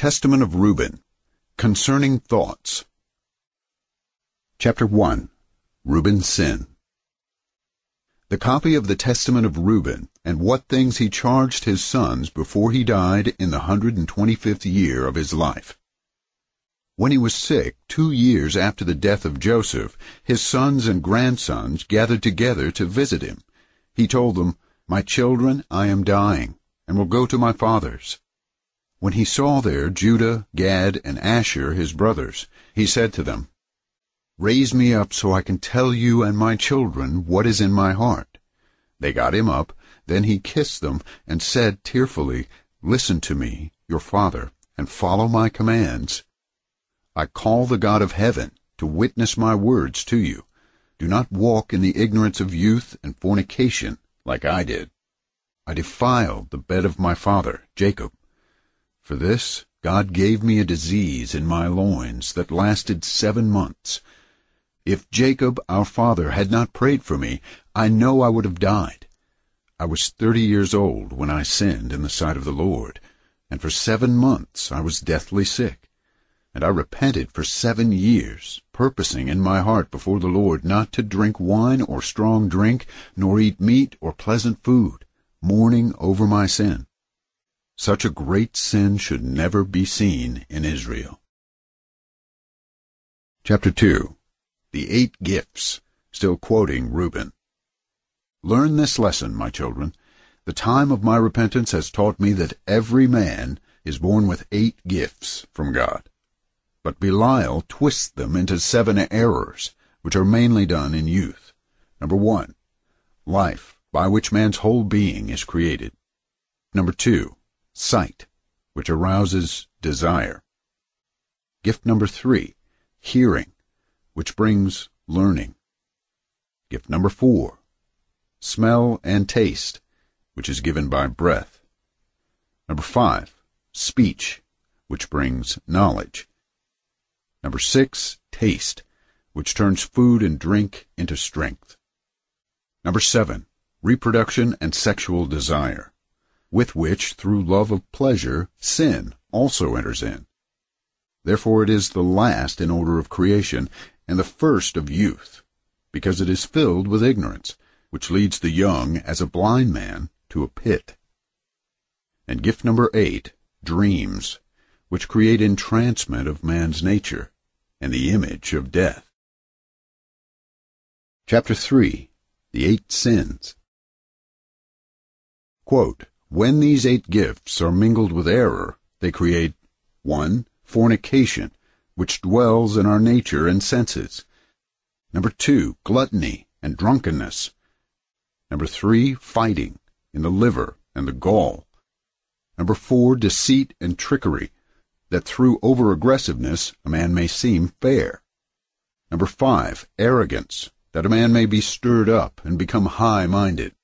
Testament of Reuben Concerning Thoughts Chapter 1 Reuben's Sin The copy of the Testament of Reuben, and what things he charged his sons before he died in the hundred and twenty-fifth year of his life. When he was sick, two years after the death of Joseph, his sons and grandsons gathered together to visit him. He told them, My children, I am dying, and will go to my fathers. When he saw there Judah, Gad, and Asher, his brothers, he said to them, Raise me up so I can tell you and my children what is in my heart. They got him up. Then he kissed them and said tearfully, Listen to me, your father, and follow my commands. I call the God of heaven to witness my words to you. Do not walk in the ignorance of youth and fornication like I did. I defiled the bed of my father, Jacob. For this God gave me a disease in my loins that lasted seven months. If Jacob, our father, had not prayed for me, I know I would have died. I was thirty years old when I sinned in the sight of the Lord, and for seven months I was deathly sick. And I repented for seven years, purposing in my heart before the Lord not to drink wine or strong drink, nor eat meat or pleasant food, mourning over my sin. Such a great sin should never be seen in Israel. Chapter 2 The Eight Gifts, still quoting Reuben. Learn this lesson, my children. The time of my repentance has taught me that every man is born with eight gifts from God. But Belial twists them into seven errors, which are mainly done in youth. Number one, life, by which man's whole being is created. Number two, sight, which arouses desire. Gift number three, hearing, which brings learning. Gift number four, smell and taste, which is given by breath. Number five, speech, which brings knowledge. Number six, taste, which turns food and drink into strength. Number seven, reproduction and sexual desire with which, through love of pleasure, sin also enters in. Therefore it is the last in order of creation, and the first of youth, because it is filled with ignorance, which leads the young, as a blind man, to a pit. And gift number eight, dreams, which create entrancement of man's nature, and the image of death. Chapter 3 The Eight Sins Quote, when these eight gifts are mingled with error, they create 1. Fornication, which dwells in our nature and senses. Number 2. Gluttony and drunkenness. Number 3. Fighting, in the liver and the gall. Number 4. Deceit and trickery, that through over-aggressiveness a man may seem fair. Number 5. Arrogance, that a man may be stirred up and become high-minded.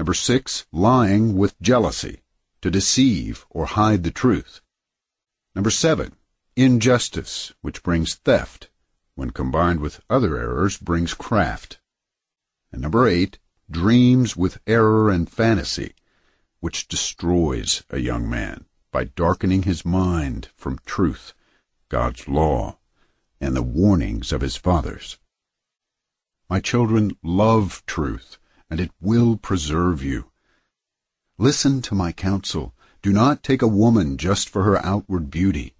Number six, lying with jealousy, to deceive or hide the truth. Number seven, injustice, which brings theft, when combined with other errors brings craft. And number eight, dreams with error and fantasy, which destroys a young man by darkening his mind from truth, God's law, and the warnings of his fathers. My children love truth and it will preserve you. Listen to my counsel. Do not take a woman just for her outward beauty.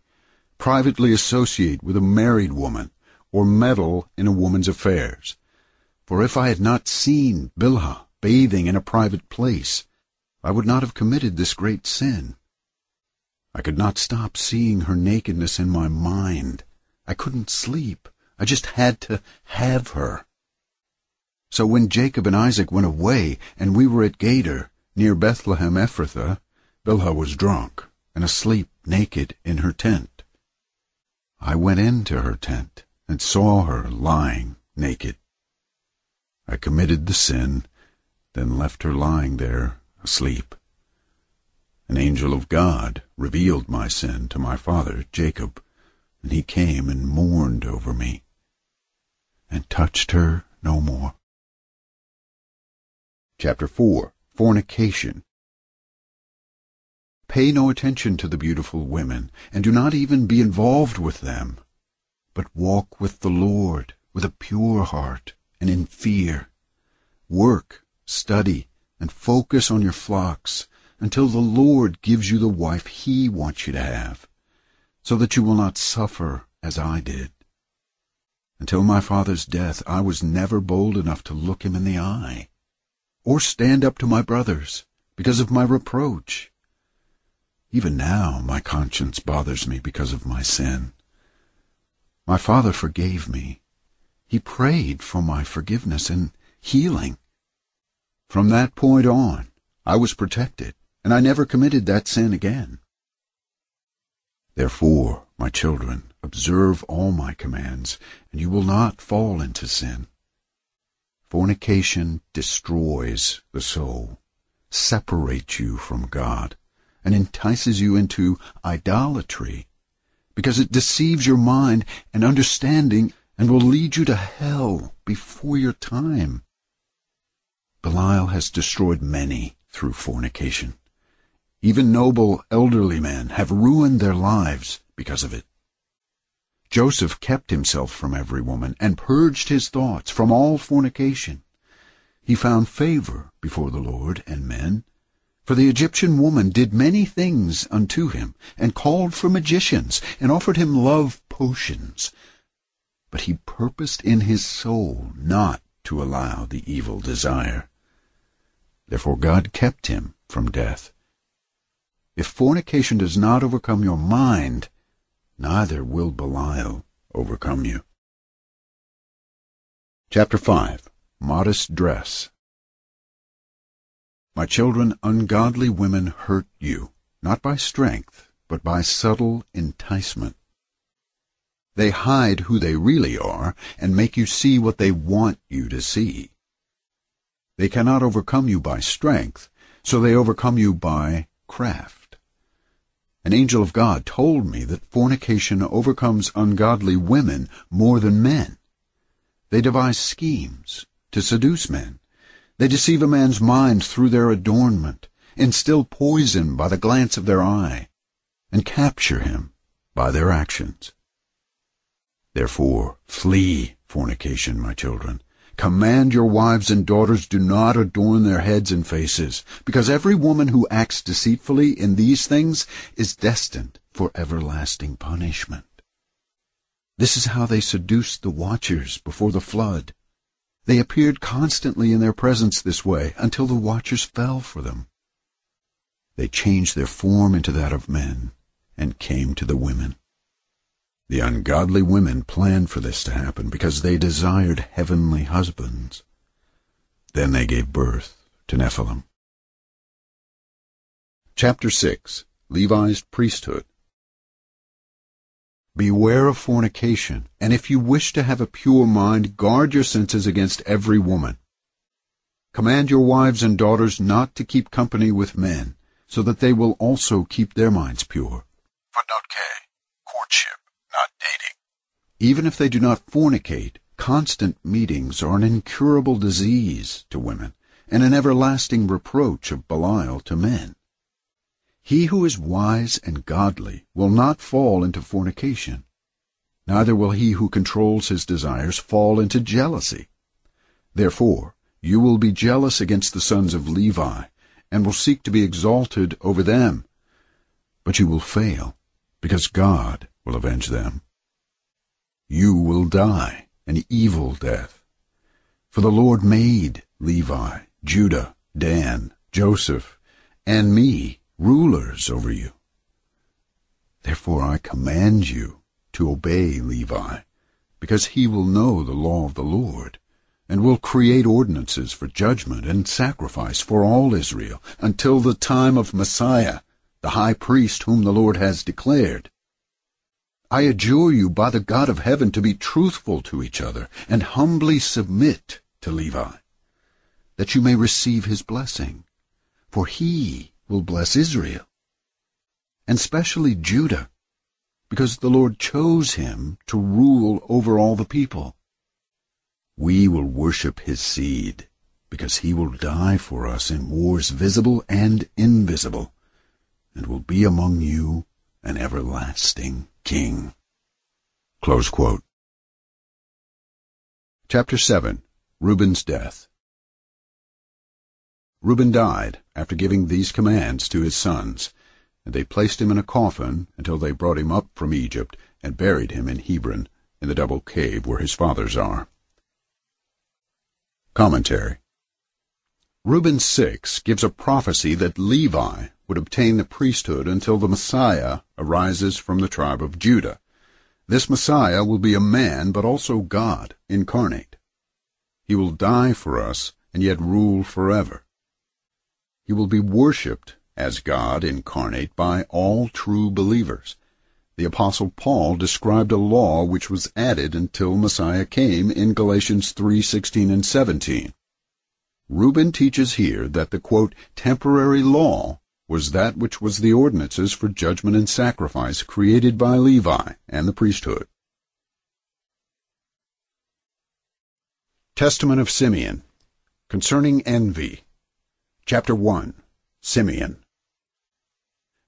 Privately associate with a married woman, or meddle in a woman's affairs. For if I had not seen Bilhah bathing in a private place, I would not have committed this great sin. I could not stop seeing her nakedness in my mind. I couldn't sleep. I just had to have her. So when Jacob and Isaac went away, and we were at Gader, near Bethlehem Ephrathah, Bilhah was drunk, and asleep naked in her tent. I went into her tent, and saw her lying naked. I committed the sin, then left her lying there, asleep. An angel of God revealed my sin to my father Jacob, and he came and mourned over me, and touched her no more. Chapter 4 Fornication Pay no attention to the beautiful women, and do not even be involved with them, but walk with the Lord with a pure heart and in fear. Work, study, and focus on your flocks until the Lord gives you the wife he wants you to have, so that you will not suffer as I did. Until my father's death, I was never bold enough to look him in the eye, or stand up to my brothers because of my reproach. Even now my conscience bothers me because of my sin. My father forgave me. He prayed for my forgiveness and healing. From that point on, I was protected, and I never committed that sin again. Therefore, my children, observe all my commands, and you will not fall into sin. Fornication destroys the soul, separates you from God, and entices you into idolatry, because it deceives your mind and understanding and will lead you to hell before your time. Belial has destroyed many through fornication. Even noble elderly men have ruined their lives because of it. Joseph kept himself from every woman and purged his thoughts from all fornication. He found favor before the Lord and men. For the Egyptian woman did many things unto him, and called for magicians, and offered him love potions. But he purposed in his soul not to allow the evil desire. Therefore God kept him from death. If fornication does not overcome your mind, neither will Belial overcome you. Chapter 5 Modest Dress My children, ungodly women hurt you, not by strength, but by subtle enticement. They hide who they really are and make you see what they want you to see. They cannot overcome you by strength, so they overcome you by craft. An angel of God told me that fornication overcomes ungodly women more than men. They devise schemes to seduce men. They deceive a man's mind through their adornment, instill poison by the glance of their eye, and capture him by their actions. Therefore, flee fornication, my children, Command your wives and daughters do not adorn their heads and faces, because every woman who acts deceitfully in these things is destined for everlasting punishment. This is how they seduced the watchers before the flood. They appeared constantly in their presence this way until the watchers fell for them. They changed their form into that of men and came to the women. The ungodly women planned for this to happen because they desired heavenly husbands. Then they gave birth to Nephilim. Chapter 6 Levi's Priesthood Beware of fornication, and if you wish to have a pure mind, guard your senses against every woman. Command your wives and daughters not to keep company with men, so that they will also keep their minds pure. Footnote K. Courtship not dating. Even if they do not fornicate, constant meetings are an incurable disease to women and an everlasting reproach of Belial to men. He who is wise and godly will not fall into fornication, neither will he who controls his desires fall into jealousy. Therefore, you will be jealous against the sons of Levi, and will seek to be exalted over them. But you will fail, because God will avenge them. You will die an evil death. For the Lord made Levi, Judah, Dan, Joseph, and me rulers over you. Therefore I command you to obey Levi, because he will know the law of the Lord, and will create ordinances for judgment and sacrifice for all Israel until the time of Messiah, the high priest whom the Lord has declared. I adjure you by the God of heaven to be truthful to each other and humbly submit to Levi, that you may receive his blessing, for he will bless Israel, and specially Judah, because the Lord chose him to rule over all the people. We will worship his seed, because he will die for us in wars visible and invisible, and will be among you an everlasting king. Chapter 7 Reuben's Death. Reuben died after giving these commands to his sons, and they placed him in a coffin until they brought him up from Egypt and buried him in Hebron, in the double cave where his fathers are. Commentary. Reuben 6 gives a prophecy that Levi would obtain the priesthood until the Messiah arises from the tribe of Judah. This Messiah will be a man, but also God incarnate. He will die for us and yet rule forever. He will be worshipped as God incarnate by all true believers. The Apostle Paul described a law which was added until Messiah came in Galatians 3:16 and 17. Reuben teaches here that the quote, temporary law was that which was the ordinances for judgment and sacrifice created by Levi and the priesthood. Testament of Simeon Concerning Envy Chapter 1 Simeon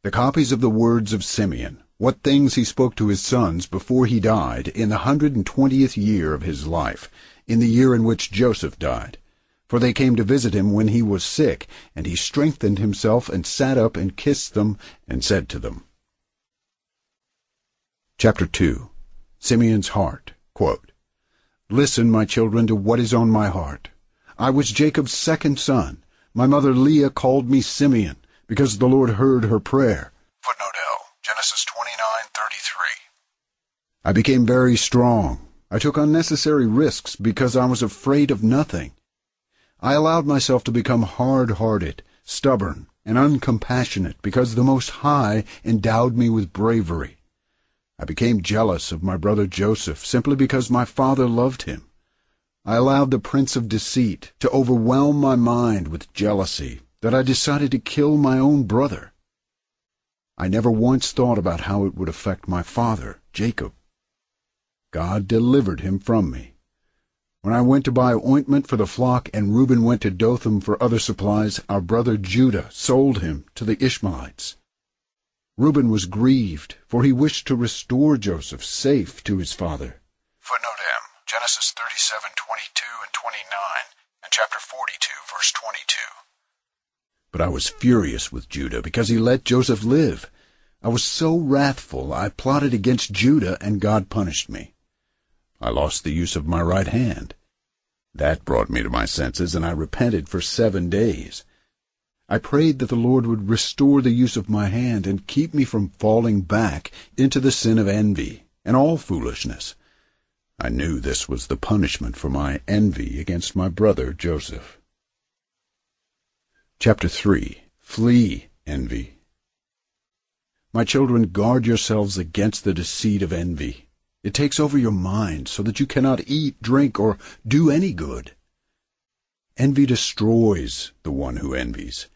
The copies of the words of Simeon, what things he spoke to his sons before he died, in the hundred and twentieth year of his life, in the year in which Joseph died. For they came to visit him when he was sick, and he strengthened himself and sat up and kissed them and said to them. Chapter 2 Simeon's Heart Quote, Listen, my children, to what is on my heart. I was Jacob's second son. My mother Leah called me Simeon, because the Lord heard her prayer. Footnote L, Genesis 29:33. I became very strong. I took unnecessary risks because I was afraid of nothing. I allowed myself to become hard-hearted, stubborn, and uncompassionate because the Most High endowed me with bravery. I became jealous of my brother Joseph simply because my father loved him. I allowed the prince of deceit to overwhelm my mind with jealousy that I decided to kill my own brother. I never once thought about how it would affect my father, Jacob. God delivered him from me. When I went to buy ointment for the flock and Reuben went to Dothan for other supplies, our brother Judah sold him to the Ishmaelites. Reuben was grieved, for he wished to restore Joseph safe to his father. Footnote M. Genesis 37, 22 and 29, and chapter 42, verse 22. But I was furious with Judah because he let Joseph live. I was so wrathful I plotted against Judah, and God punished me. I lost the use of my right hand. That brought me to my senses, and I repented for seven days. I prayed that the Lord would restore the use of my hand and keep me from falling back into the sin of envy and all foolishness. I knew this was the punishment for my envy against my brother Joseph. Chapter 3 Flee Envy My children, guard yourselves against the deceit of envy. It takes over your mind so that you cannot eat, drink, or do any good. Envy destroys the one who envies,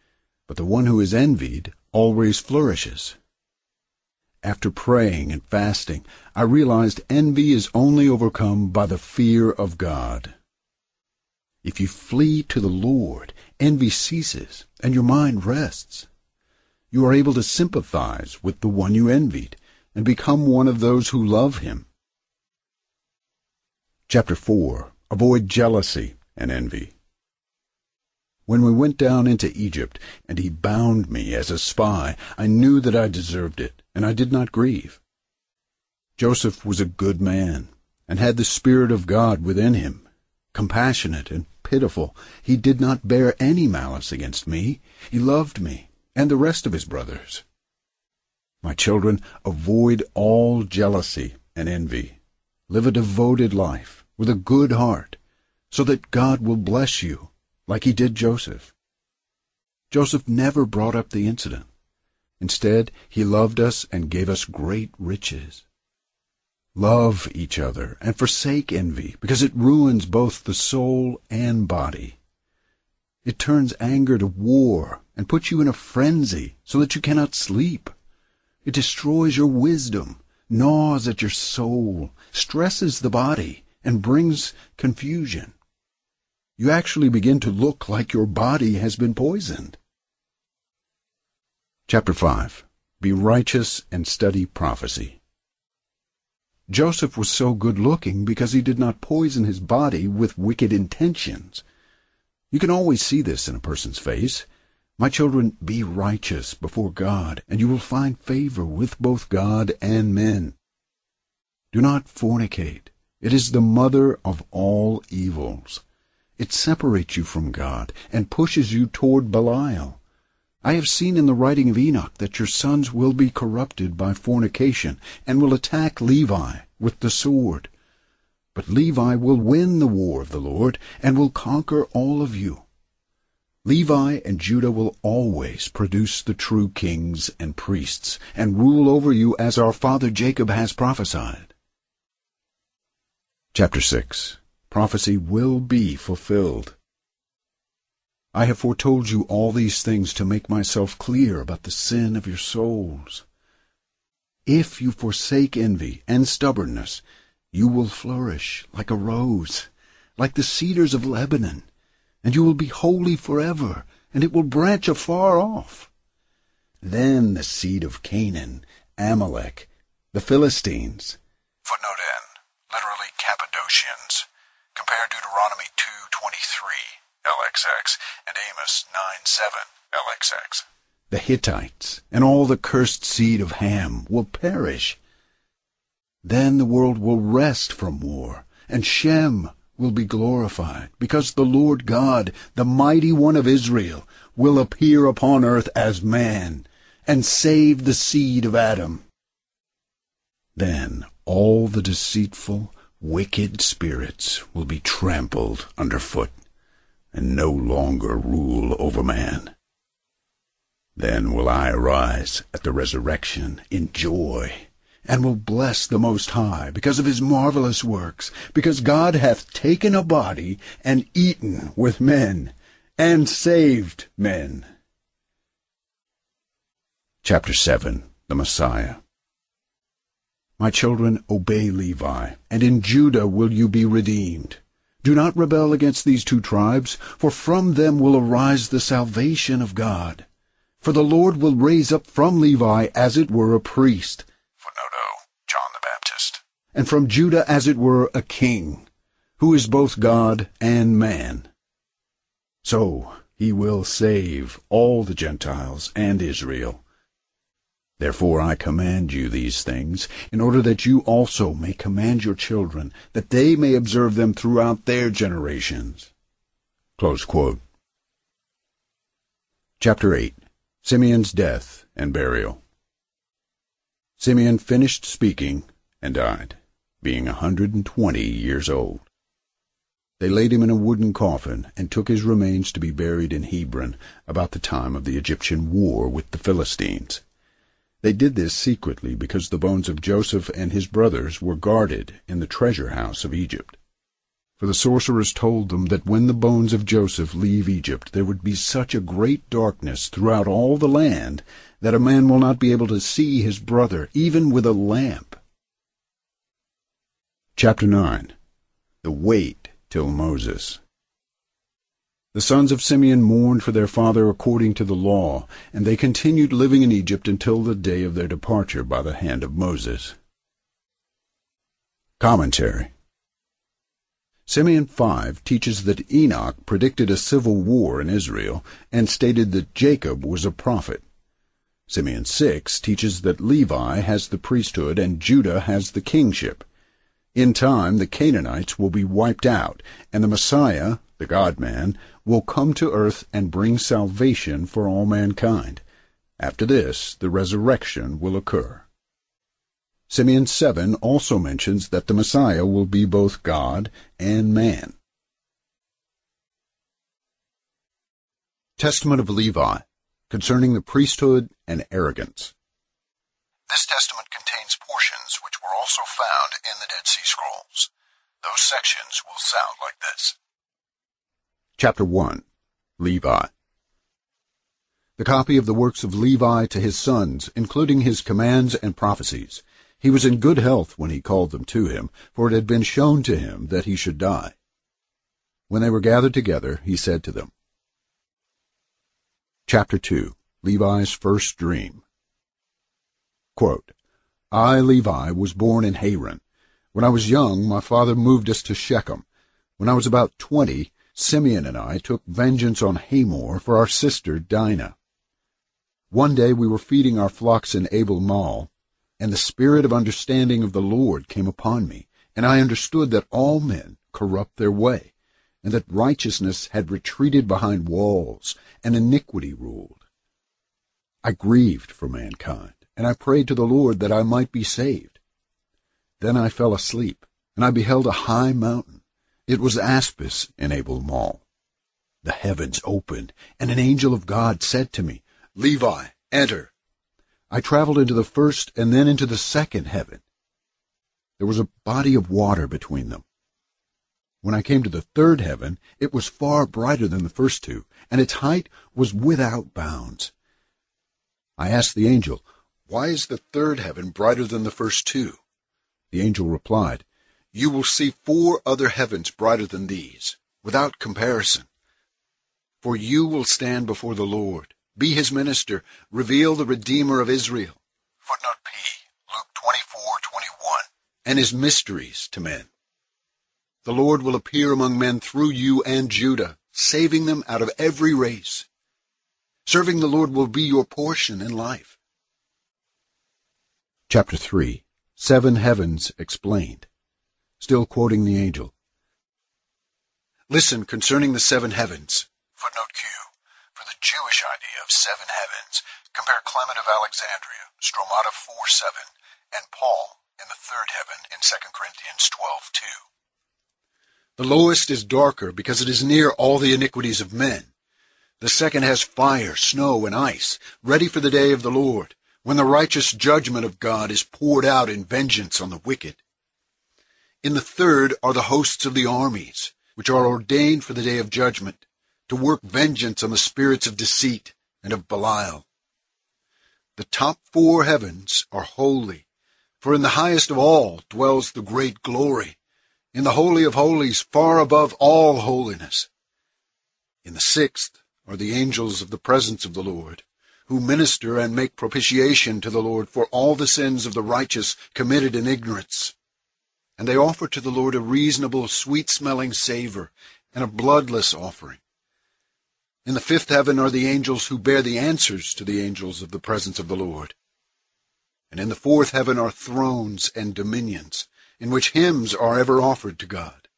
but the one who is envied always flourishes. After praying and fasting, I realized envy is only overcome by the fear of God. If you flee to the Lord, envy ceases and your mind rests. You are able to sympathize with the one you envied and become one of those who love him. Chapter 4 Avoid jealousy and envy. When we went down into Egypt, and he bound me as a spy, I knew that I deserved it, and I did not grieve. Joseph was a good man, and had the Spirit of God within him. Compassionate and pitiful, he did not bear any malice against me. He loved me, and the rest of his brothers. My children, avoid all jealousy and envy. Live a devoted life, with a good heart, so that God will bless you like he did Joseph. Joseph never brought up the incident. Instead, he loved us and gave us great riches. Love each other and forsake envy, because it ruins both the soul and body. It turns anger to war and puts you in a frenzy so that you cannot sleep. It destroys your wisdom, gnaws at your soul, stresses the body, and brings confusion you actually begin to look like your body has been poisoned. Chapter 5 Be righteous and study prophecy. Joseph was so good looking because he did not poison his body with wicked intentions. You can always see this in a person's face. My children, be righteous before God, and you will find favor with both God and men. Do not fornicate. It is the mother of all evils. It separates you from God and pushes you toward Belial. I have seen in the writing of Enoch that your sons will be corrupted by fornication and will attack Levi with the sword. But Levi will win the war of the Lord and will conquer all of you. Levi and Judah will always produce the true kings and priests and rule over you as our father Jacob has prophesied. Chapter 6 Prophecy will be fulfilled. I have foretold you all these things to make myself clear about the sin of your souls. If you forsake envy and stubbornness, you will flourish like a rose, like the cedars of Lebanon, and you will be holy forever, and it will branch afar off. Then the seed of Canaan, Amalek, the Philistines. Footnote N, literally Cappadocians. Compare Deuteronomy 2.23. LXX, and Amos 9:7 LXX. The Hittites and all the cursed seed of Ham will perish. Then the world will rest from war, and Shem will be glorified, because the Lord God, the mighty one of Israel, will appear upon earth as man, and save the seed of Adam. Then all the deceitful, wicked spirits will be trampled underfoot and no longer rule over man. Then will I arise at the resurrection in joy, and will bless the Most High because of his marvelous works, because God hath taken a body and eaten with men, and saved men. Chapter 7 The Messiah My children, obey Levi, and in Judah will you be redeemed. Do not rebel against these two tribes, for from them will arise the salvation of God. For the Lord will raise up from Levi as it were a priest. John the Baptist. And from Judah as it were a king, who is both God and man. So he will save all the Gentiles and Israel. Therefore I command you these things, in order that you also may command your children, that they may observe them throughout their generations. Chapter 8 Simeon's Death and Burial Simeon finished speaking and died, being a hundred and twenty years old. They laid him in a wooden coffin and took his remains to be buried in Hebron about the time of the Egyptian war with the Philistines. They did this secretly because the bones of Joseph and his brothers were guarded in the treasure house of Egypt. For the sorcerers told them that when the bones of Joseph leave Egypt, there would be such a great darkness throughout all the land that a man will not be able to see his brother, even with a lamp. Chapter 9 The Wait Till Moses the sons of Simeon mourned for their father according to the law, and they continued living in Egypt until the day of their departure by the hand of Moses. Commentary Simeon 5 teaches that Enoch predicted a civil war in Israel and stated that Jacob was a prophet. Simeon 6 teaches that Levi has the priesthood and Judah has the kingship. In time, the Canaanites will be wiped out, and the Messiah, the God-man, will come to earth and bring salvation for all mankind. After this, the resurrection will occur. Simeon 7 also mentions that the Messiah will be both God and man. Testament of Levi concerning the priesthood and arrogance. This testament contains portions which were also found in the Dead Sea Scrolls. Those sections will sound like this. Chapter 1 Levi The copy of the works of Levi to his sons, including his commands and prophecies. He was in good health when he called them to him, for it had been shown to him that he should die. When they were gathered together, he said to them, Chapter 2 Levi's First Dream Quote, I, Levi, was born in Haran. When I was young, my father moved us to Shechem. When I was about twenty, Simeon and I took vengeance on Hamor for our sister Dinah. One day we were feeding our flocks in Abel Maul, and the spirit of understanding of the Lord came upon me, and I understood that all men corrupt their way, and that righteousness had retreated behind walls, and iniquity ruled. I grieved for mankind, and I prayed to the Lord that I might be saved. Then I fell asleep, and I beheld a high mountain. It was Aspis in Abel Maul. The heavens opened, and an angel of God said to me, Levi, enter. I traveled into the first and then into the second heaven. There was a body of water between them. When I came to the third heaven, it was far brighter than the first two, and its height was without bounds. I asked the angel, Why is the third heaven brighter than the first two? The angel replied, You will see four other heavens brighter than these, without comparison. For you will stand before the Lord, be his minister, reveal the Redeemer of Israel. Footnote P, Luke 24:21. and his mysteries to men. The Lord will appear among men through you and Judah, saving them out of every race. Serving the Lord will be your portion in life. Chapter 3 Seven Heavens Explained. Still quoting the angel. Listen concerning the seven heavens. Footnote Q. For the Jewish idea of seven heavens, compare Clement of Alexandria, Stromata 4 7, and Paul in the third heaven in 2 Corinthians 12:2. The lowest is darker because it is near all the iniquities of men. The second has fire, snow, and ice, ready for the day of the Lord, when the righteous judgment of God is poured out in vengeance on the wicked. In the third are the hosts of the armies, which are ordained for the day of judgment, to work vengeance on the spirits of deceit and of Belial. The top four heavens are holy, for in the highest of all dwells the great glory, in the Holy of Holies, far above all holiness. In the sixth are the angels of the presence of the Lord, who minister and make propitiation to the Lord for all the sins of the righteous committed in ignorance. And they offer to the Lord a reasonable, sweet-smelling savor and a bloodless offering. In the fifth heaven are the angels who bear the answers to the angels of the presence of the Lord. And in the fourth heaven are thrones and dominions, in which hymns are ever offered to God.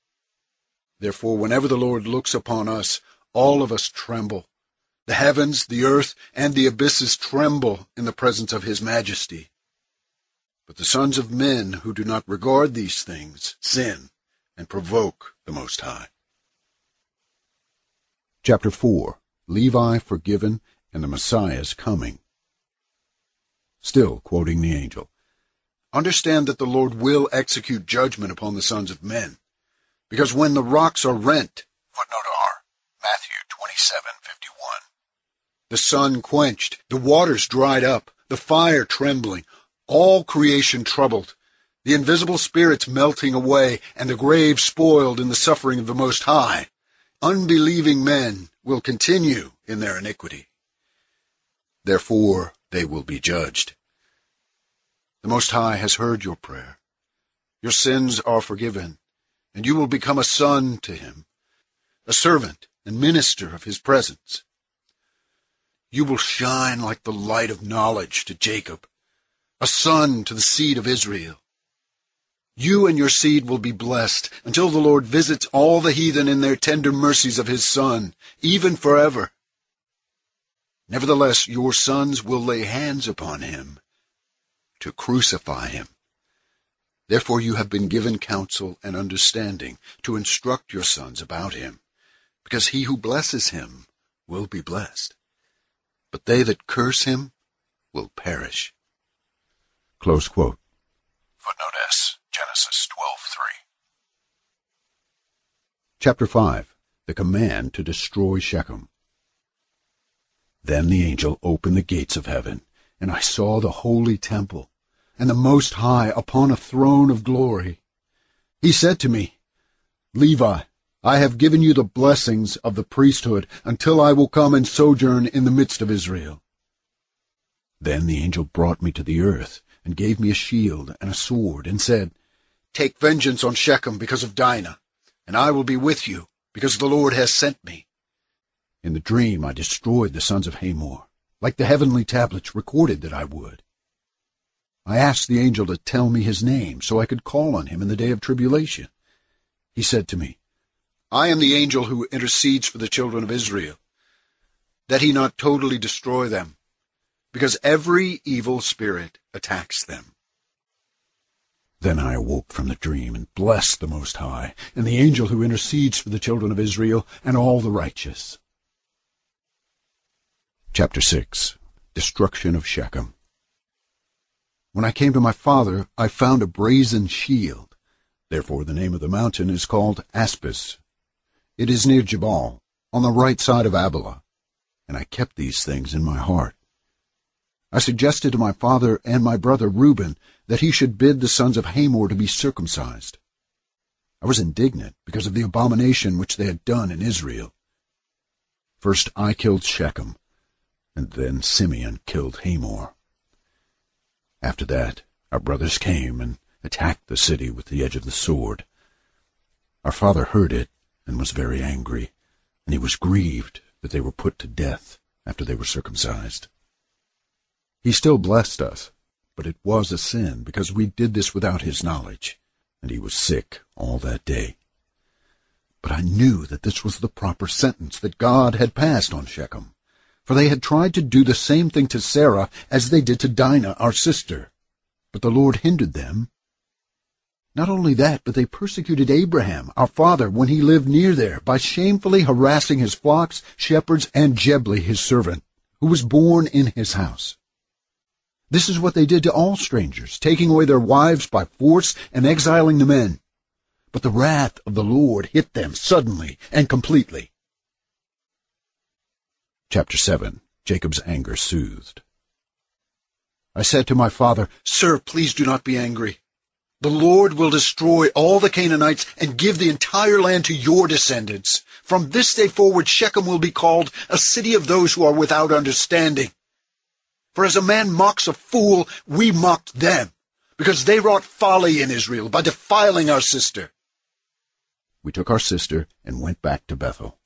Therefore, whenever the Lord looks upon us, all of us tremble. The heavens, the earth, and the abysses tremble in the presence of his majesty. But the sons of men who do not regard these things sin and provoke the Most High. Chapter 4 Levi forgiven and the Messiah's coming. Still quoting the angel. Understand that the Lord will execute judgment upon the sons of men, because when the rocks are rent, Footnote R. Matthew 27:51. the sun quenched, the waters dried up, the fire trembling, all creation troubled, the invisible spirits melting away, and the grave spoiled in the suffering of the Most High, unbelieving men will continue in their iniquity. Therefore they will be judged. The Most High has heard your prayer. Your sins are forgiven, and you will become a son to him, a servant and minister of his presence. You will shine like the light of knowledge to Jacob, a son to the seed of Israel. You and your seed will be blessed until the Lord visits all the heathen in their tender mercies of his Son, even forever. Nevertheless, your sons will lay hands upon him to crucify him. Therefore you have been given counsel and understanding to instruct your sons about him, because he who blesses him will be blessed, but they that curse him will perish. Close quote. Footnote S. Genesis 12:3. Chapter 5 The Command to Destroy Shechem. Then the angel opened the gates of heaven, and I saw the holy temple, and the Most High upon a throne of glory. He said to me, Levi, I have given you the blessings of the priesthood until I will come and sojourn in the midst of Israel. Then the angel brought me to the earth, and gave me a shield and a sword, and said, Take vengeance on Shechem because of Dinah, and I will be with you, because the Lord has sent me. In the dream I destroyed the sons of Hamor, like the heavenly tablets recorded that I would. I asked the angel to tell me his name, so I could call on him in the day of tribulation. He said to me, I am the angel who intercedes for the children of Israel, that he not totally destroy them, because every evil spirit attacks them. Then I awoke from the dream and blessed the Most High, and the angel who intercedes for the children of Israel, and all the righteous. Chapter 6 Destruction of Shechem When I came to my father, I found a brazen shield. Therefore the name of the mountain is called Aspis. It is near Jabal, on the right side of Abila. And I kept these things in my heart. I suggested to my father and my brother Reuben that he should bid the sons of Hamor to be circumcised. I was indignant because of the abomination which they had done in Israel. First I killed Shechem, and then Simeon killed Hamor. After that, our brothers came and attacked the city with the edge of the sword. Our father heard it and was very angry, and he was grieved that they were put to death after they were circumcised. He still blessed us, but it was a sin because we did this without his knowledge, and he was sick all that day. But I knew that this was the proper sentence that God had passed on Shechem, for they had tried to do the same thing to Sarah as they did to Dinah, our sister. But the Lord hindered them. Not only that, but they persecuted Abraham, our father, when he lived near there, by shamefully harassing his flocks, shepherds, and Jebli, his servant, who was born in his house. This is what they did to all strangers, taking away their wives by force and exiling the men. But the wrath of the Lord hit them suddenly and completely. Chapter 7 Jacob's anger soothed. I said to my father, Sir, please do not be angry. The Lord will destroy all the Canaanites and give the entire land to your descendants. From this day forward, Shechem will be called a city of those who are without understanding. For as a man mocks a fool, we mocked them, because they wrought folly in Israel by defiling our sister. We took our sister and went back to Bethel.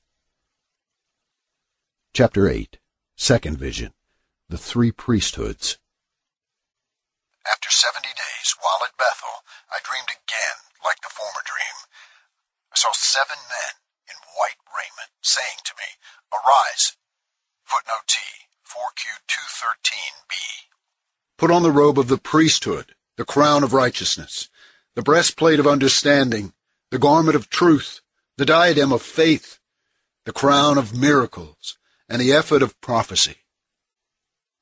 Chapter 8 Second Vision The Three Priesthoods After seventy days, while at Bethel, I dreamed again like the former dream. I saw seven men in white raiment saying to me, Arise. Footnote T. 4Q213b. Put on the robe of the priesthood, the crown of righteousness, the breastplate of understanding, the garment of truth, the diadem of faith, the crown of miracles, and the ephod of prophecy.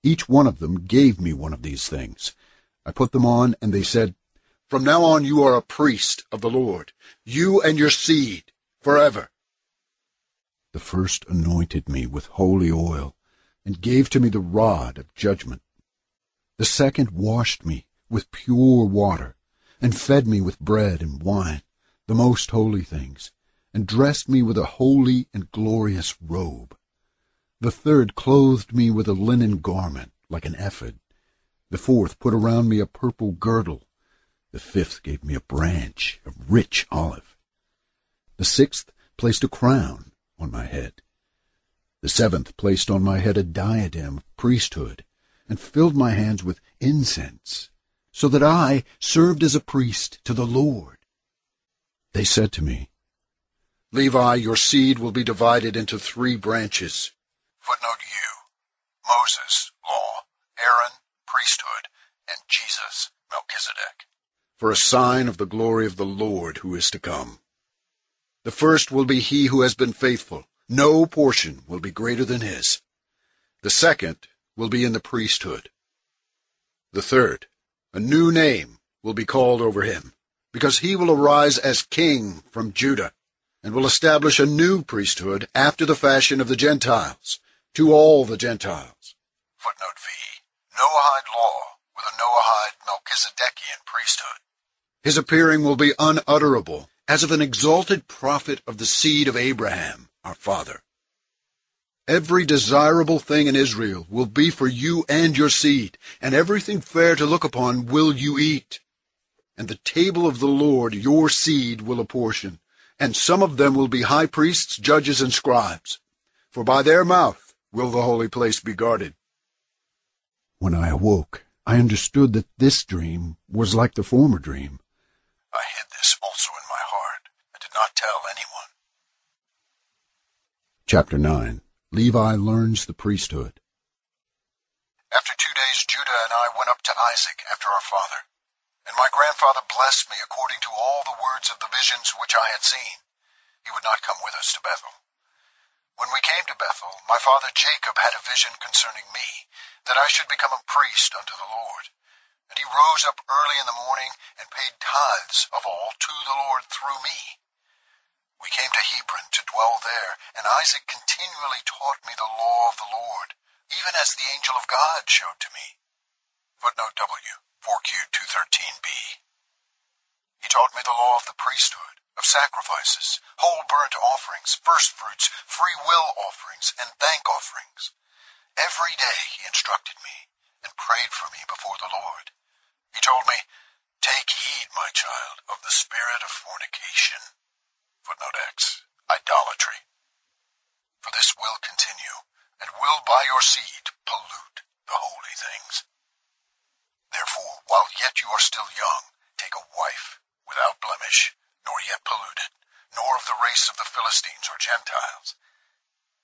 Each one of them gave me one of these things. I put them on, and they said, From now on you are a priest of the Lord, you and your seed, forever. The first anointed me with holy oil, and gave to me the rod of judgment. The second washed me with pure water, and fed me with bread and wine, the most holy things, and dressed me with a holy and glorious robe. The third clothed me with a linen garment, like an ephod. The fourth put around me a purple girdle. The fifth gave me a branch of rich olive. The sixth placed a crown on my head. The seventh placed on my head a diadem of priesthood, and filled my hands with incense, so that I served as a priest to the Lord. They said to me, Levi, your seed will be divided into three branches. Footnote U. Moses, law, Aaron, priesthood, and Jesus, Melchizedek. For a sign of the glory of the Lord who is to come. The first will be he who has been faithful no portion will be greater than his. The second will be in the priesthood. The third, a new name, will be called over him, because he will arise as king from Judah, and will establish a new priesthood after the fashion of the Gentiles, to all the Gentiles. Footnote V. Noahide law with a Noahide Melchizedekian priesthood. His appearing will be unutterable, as of an exalted prophet of the seed of Abraham, our father. Every desirable thing in Israel will be for you and your seed, and everything fair to look upon will you eat. And the table of the Lord your seed will apportion, and some of them will be high priests, judges, and scribes. For by their mouth will the holy place be guarded. When I awoke, I understood that this dream was like the former dream. I hid this also in my heart, and did not tell anyone. Chapter 9 Levi learns the priesthood. After two days, Judah and I went up to Isaac after our father. And my grandfather blessed me according to all the words of the visions which I had seen. He would not come with us to Bethel. When we came to Bethel, my father Jacob had a vision concerning me, that I should become a priest unto the Lord. And he rose up early in the morning and paid tithes of all to the Lord through me. We came to Hebron to dwell there, and Isaac continually taught me the law of the Lord, even as the angel of God showed to me. Footnote W, 4Q 213b. He taught me the law of the priesthood, of sacrifices, whole burnt offerings, firstfruits, free will offerings, and thank offerings. Every day he instructed me and prayed for me before the Lord. He told me, Take heed, my child, of the spirit of fornication. Footnote X. Idolatry. For this will continue, and will by your seed pollute the holy things. Therefore, while yet you are still young, take a wife, without blemish, nor yet polluted, nor of the race of the Philistines or Gentiles.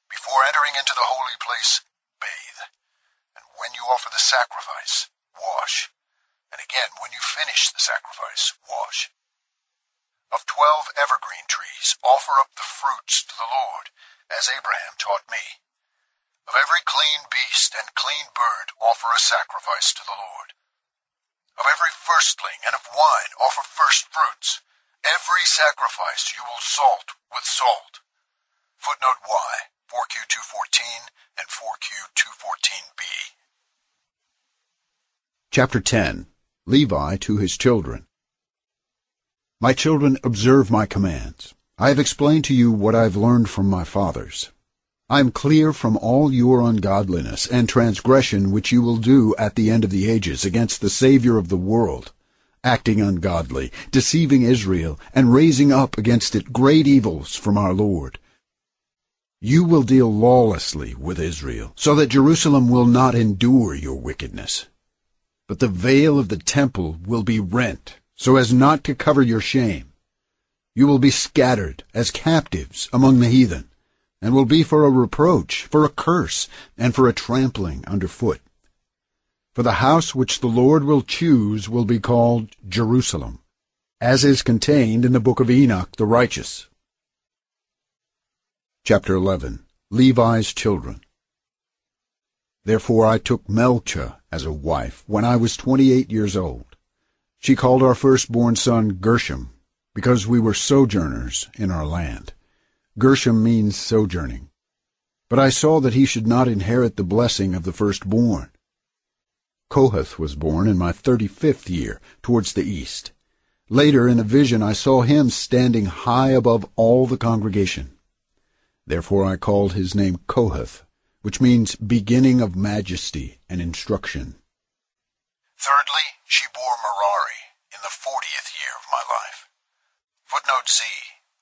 Before entering into the holy place, bathe, and when you offer the sacrifice, wash, and again when you finish the sacrifice, wash. Of twelve evergreen trees offer up the fruits to the Lord, as Abraham taught me. Of every clean beast and clean bird offer a sacrifice to the Lord. Of every firstling and of wine offer first fruits. Every sacrifice you will salt with salt. Footnote Y, 4Q214 and 4Q214b. Chapter 10 Levi to his children. My children, observe my commands. I have explained to you what I have learned from my fathers. I am clear from all your ungodliness and transgression which you will do at the end of the ages against the Savior of the world, acting ungodly, deceiving Israel, and raising up against it great evils from our Lord. You will deal lawlessly with Israel, so that Jerusalem will not endure your wickedness. But the veil of the temple will be rent, so as not to cover your shame. You will be scattered as captives among the heathen, and will be for a reproach, for a curse, and for a trampling under foot. For the house which the Lord will choose will be called Jerusalem, as is contained in the book of Enoch the righteous. Chapter 11 Levi's Children Therefore I took Melcha as a wife when I was twenty-eight years old she called our firstborn son Gershom, because we were sojourners in our land. Gershom means sojourning. But I saw that he should not inherit the blessing of the firstborn. Kohath was born in my thirty-fifth year, towards the east. Later, in a vision, I saw him standing high above all the congregation. Therefore I called his name Kohath, which means beginning of majesty and instruction. Thirdly, she bore Merari in the fortieth year of my life. Footnote Z,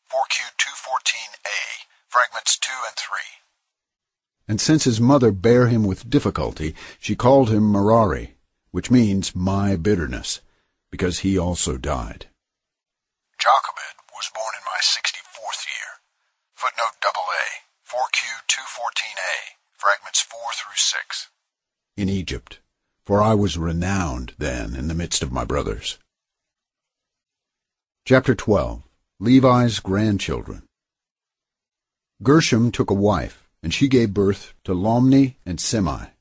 4Q214a, fragments 2 and 3. And since his mother bare him with difficulty, she called him Merari, which means my bitterness, because he also died. Jochebed was born in my sixty-fourth year. Footnote double A, 4Q214a, fragments 4 through 6. In Egypt, for I was renowned then in the midst of my brothers. Chapter 12 Levi's Grandchildren Gershom took a wife, and she gave birth to Lomni and Simei.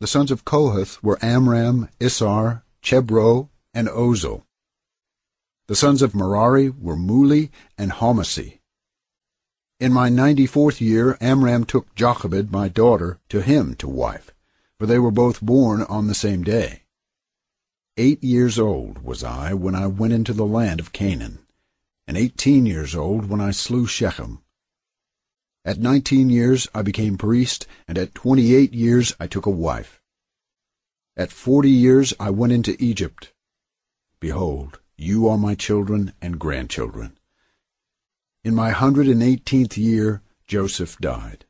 The sons of Kohath were Amram, Issar, Chebro, and Ozil. The sons of Merari were Muli and Homasi. In my ninety-fourth year Amram took Jochebed my daughter to him to wife for they were both born on the same day. Eight years old was I when I went into the land of Canaan, and eighteen years old when I slew Shechem. At nineteen years I became priest, and at twenty-eight years I took a wife. At forty years I went into Egypt. Behold, you are my children and grandchildren. In my hundred and eighteenth year Joseph died.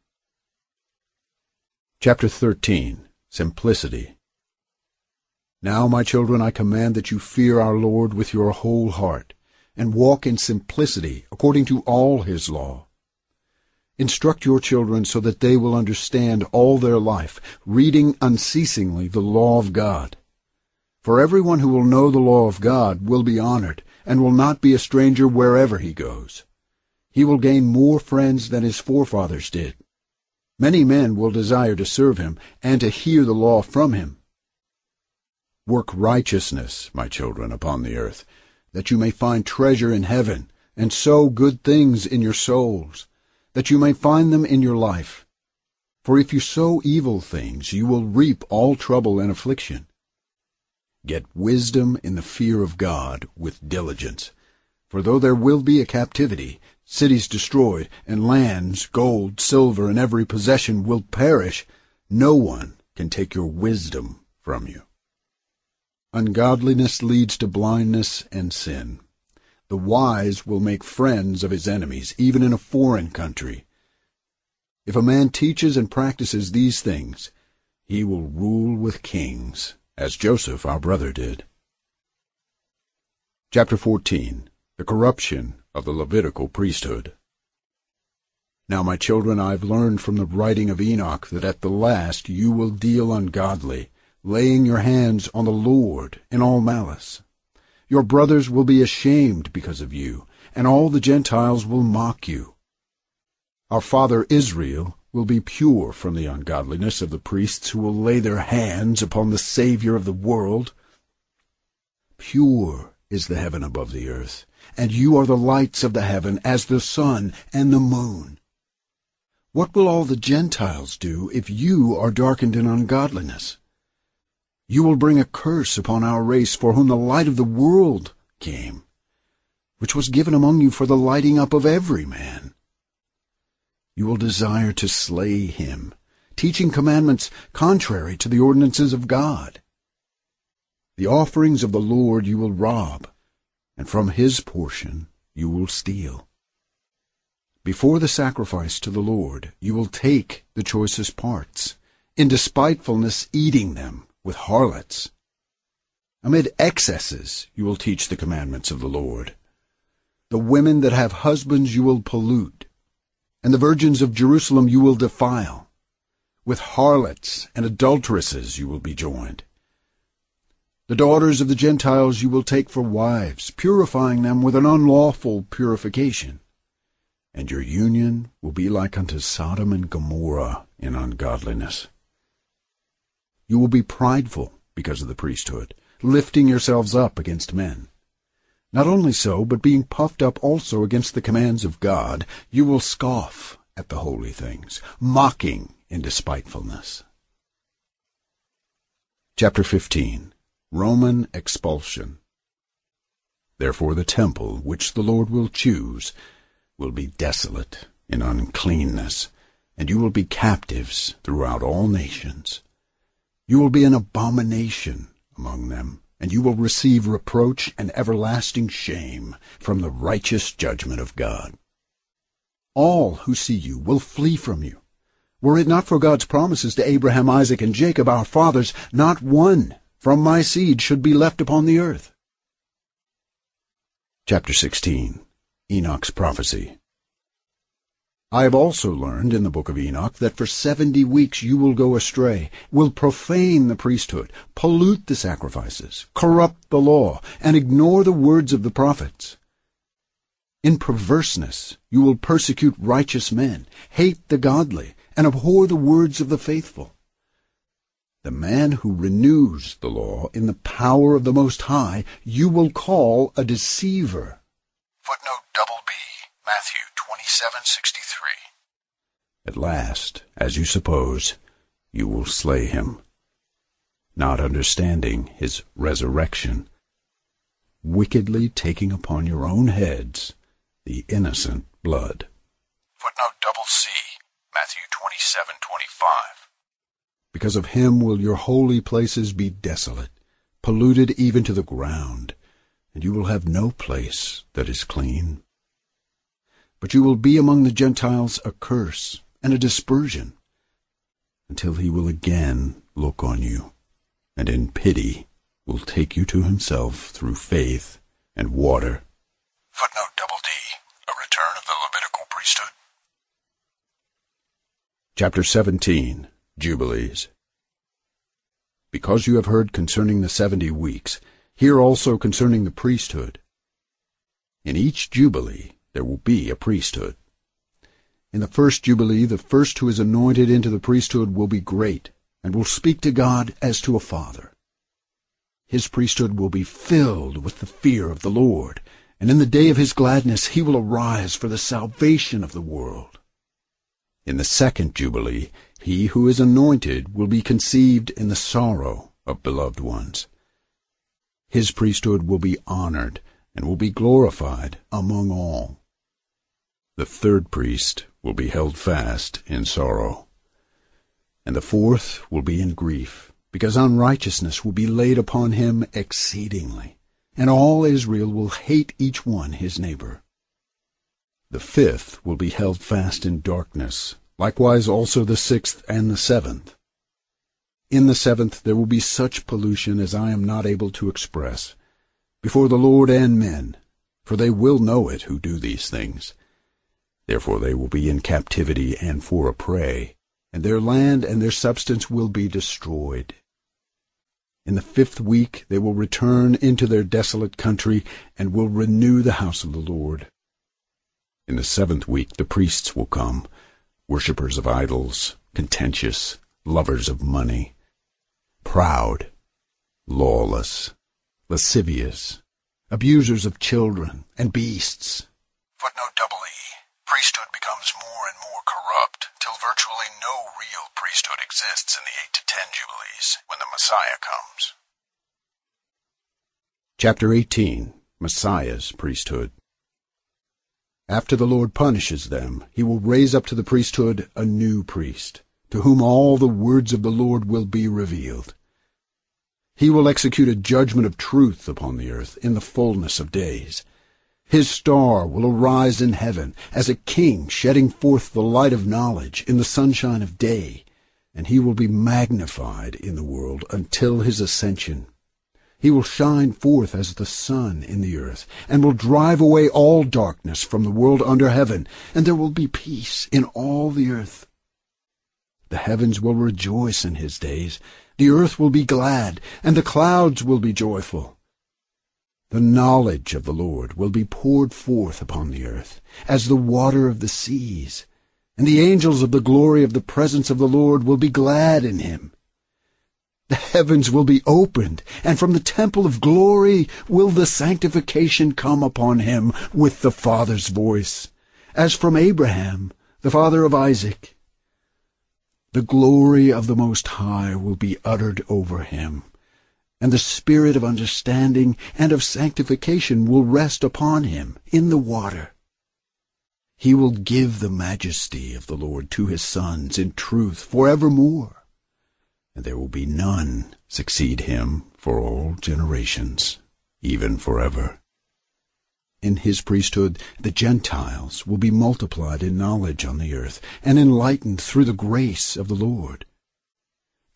Chapter 13 Simplicity Now, my children, I command that you fear our Lord with your whole heart, and walk in simplicity according to all his law. Instruct your children so that they will understand all their life, reading unceasingly the law of God. For everyone who will know the law of God will be honored, and will not be a stranger wherever he goes. He will gain more friends than his forefathers did. Many men will desire to serve him, and to hear the law from him. Work righteousness, my children, upon the earth, that you may find treasure in heaven, and sow good things in your souls, that you may find them in your life. For if you sow evil things, you will reap all trouble and affliction. Get wisdom in the fear of God with diligence. For though there will be a captivity, cities destroyed, and lands, gold, silver, and every possession will perish, no one can take your wisdom from you. Ungodliness leads to blindness and sin. The wise will make friends of his enemies, even in a foreign country. If a man teaches and practices these things, he will rule with kings, as Joseph our brother did. Chapter 14 The Corruption of the Levitical Priesthood Now, my children, I have learned from the writing of Enoch that at the last you will deal ungodly, laying your hands on the Lord in all malice. Your brothers will be ashamed because of you, and all the Gentiles will mock you. Our father Israel will be pure from the ungodliness of the priests who will lay their hands upon the Savior of the world. Pure is the heaven above the earth, and you are the lights of the heaven as the sun and the moon. What will all the Gentiles do if you are darkened in ungodliness? You will bring a curse upon our race for whom the light of the world came, which was given among you for the lighting up of every man. You will desire to slay him, teaching commandments contrary to the ordinances of God. The offerings of the Lord you will rob, and from his portion you will steal. Before the sacrifice to the Lord you will take the choicest parts, in despitefulness eating them with harlots. Amid excesses you will teach the commandments of the Lord. The women that have husbands you will pollute, and the virgins of Jerusalem you will defile. With harlots and adulteresses you will be joined. The daughters of the Gentiles you will take for wives, purifying them with an unlawful purification. And your union will be like unto Sodom and Gomorrah in ungodliness. You will be prideful because of the priesthood, lifting yourselves up against men. Not only so, but being puffed up also against the commands of God, you will scoff at the holy things, mocking in despitefulness. Chapter 15 Roman Expulsion Therefore the temple which the Lord will choose will be desolate in uncleanness, and you will be captives throughout all nations. You will be an abomination among them, and you will receive reproach and everlasting shame from the righteous judgment of God. All who see you will flee from you. Were it not for God's promises to Abraham, Isaac, and Jacob, our fathers, not one from my seed should be left upon the earth. Chapter 16 Enoch's Prophecy I have also learned in the book of Enoch that for seventy weeks you will go astray, will profane the priesthood, pollute the sacrifices, corrupt the law, and ignore the words of the prophets. In perverseness you will persecute righteous men, hate the godly, and abhor the words of the faithful. The man who renews the law in the power of the Most High you will call a deceiver. Footnote double B, Matthew 27:63. At last, as you suppose, you will slay him, not understanding his resurrection, wickedly taking upon your own heads the innocent blood. Footnote double C, 725. Because of him will your holy places be desolate, polluted even to the ground, and you will have no place that is clean. But you will be among the Gentiles a curse and a dispersion, until he will again look on you, and in pity will take you to himself through faith and water. Footnote double D. A return of the Levitical priesthood. Chapter 17 Jubilees Because you have heard concerning the seventy weeks, hear also concerning the priesthood. In each Jubilee there will be a priesthood. In the first Jubilee, the first who is anointed into the priesthood will be great, and will speak to God as to a father. His priesthood will be filled with the fear of the Lord, and in the day of his gladness he will arise for the salvation of the world. In the second Jubilee, he who is anointed will be conceived in the sorrow of beloved ones. His priesthood will be honored and will be glorified among all. The third priest will be held fast in sorrow. And the fourth will be in grief, because unrighteousness will be laid upon him exceedingly, and all Israel will hate each one his neighbor. The fifth will be held fast in darkness, likewise also the sixth and the seventh. In the seventh there will be such pollution as I am not able to express, before the Lord and men, for they will know it who do these things. Therefore they will be in captivity and for a prey, and their land and their substance will be destroyed. In the fifth week they will return into their desolate country, and will renew the house of the Lord. In the seventh week the priests will come, worshippers of idols, contentious, lovers of money, proud, lawless, lascivious, abusers of children and beasts. Footnote double E. Priesthood becomes more and more corrupt till virtually no real priesthood exists in the 8 to 10 Jubilees when the Messiah comes. Chapter 18 Messiah's Priesthood After the Lord punishes them, he will raise up to the priesthood a new priest, to whom all the words of the Lord will be revealed. He will execute a judgment of truth upon the earth in the fullness of days. His star will arise in heaven as a king shedding forth the light of knowledge in the sunshine of day, and he will be magnified in the world until his ascension. He will shine forth as the sun in the earth, and will drive away all darkness from the world under heaven, and there will be peace in all the earth. The heavens will rejoice in his days, the earth will be glad, and the clouds will be joyful. The knowledge of the Lord will be poured forth upon the earth, as the water of the seas, and the angels of the glory of the presence of the Lord will be glad in him. The heavens will be opened, and from the temple of glory will the sanctification come upon him with the Father's voice, as from Abraham, the father of Isaac. The glory of the Most High will be uttered over him, and the spirit of understanding and of sanctification will rest upon him in the water. He will give the majesty of the Lord to his sons in truth forevermore, and there will be none succeed him for all generations, even forever. In his priesthood the Gentiles will be multiplied in knowledge on the earth, and enlightened through the grace of the Lord.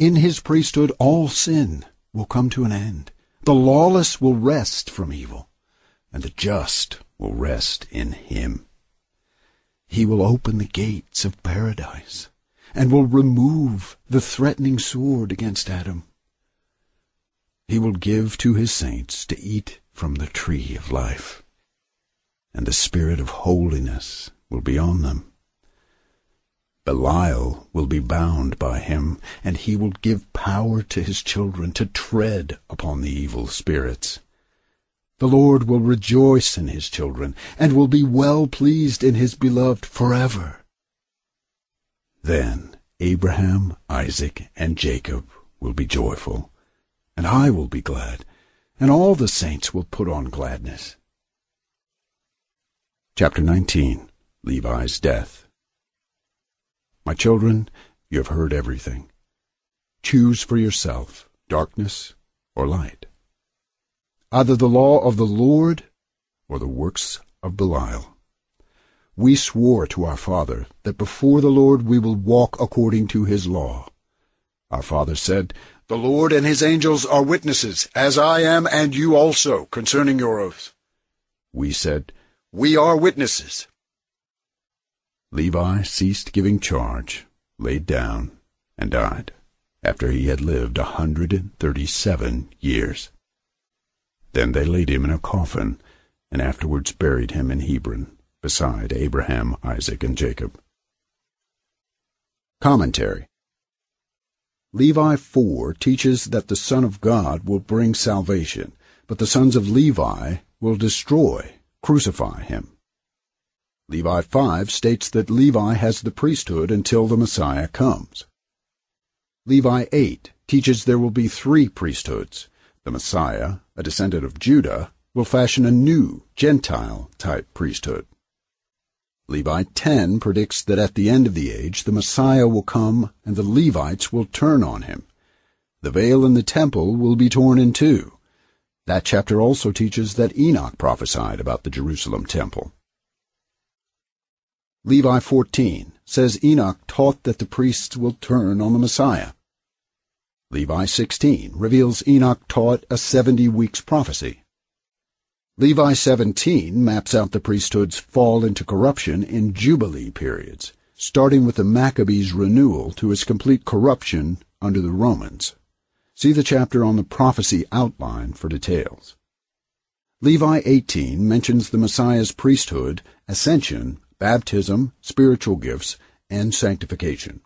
In his priesthood all sin will come to an end. The lawless will rest from evil, and the just will rest in him. He will open the gates of paradise, and will remove the threatening sword against Adam. He will give to his saints to eat from the tree of life and the spirit of holiness will be on them. Belial will be bound by him, and he will give power to his children to tread upon the evil spirits. The Lord will rejoice in his children, and will be well pleased in his beloved forever. Then Abraham, Isaac, and Jacob will be joyful, and I will be glad, and all the saints will put on gladness. Chapter 19 Levi's Death My children, You have heard everything. Choose for yourself darkness or light. Either the law of the Lord or the works of Belial. We swore to our father that before the Lord we will walk according to his law. Our father said, The Lord and his angels are witnesses, as I am and you also, concerning your oath. We said, We are witnesses. Levi ceased giving charge, laid down, and died, after he had lived a hundred and thirty-seven years. Then they laid him in a coffin, and afterwards buried him in Hebron, beside Abraham, Isaac, and Jacob. Commentary Levi 4 teaches that the Son of God will bring salvation, but the sons of Levi will destroy, crucify him. Levi 5 states that Levi has the priesthood until the Messiah comes. Levi 8 teaches there will be three priesthoods. The Messiah, a descendant of Judah, will fashion a new, Gentile-type priesthood. Levi 10 predicts that at the end of the age the Messiah will come and the Levites will turn on him. The veil in the temple will be torn in two. That chapter also teaches that Enoch prophesied about the Jerusalem temple. Levi 14 says Enoch taught that the priests will turn on the Messiah. Levi 16 reveals Enoch taught a 70 weeks prophecy. Levi 17 maps out the priesthood's fall into corruption in Jubilee periods, starting with the Maccabees' renewal to its complete corruption under the Romans. See the chapter on the prophecy outline for details. Levi 18 mentions the Messiah's priesthood, ascension, baptism, spiritual gifts, and sanctification.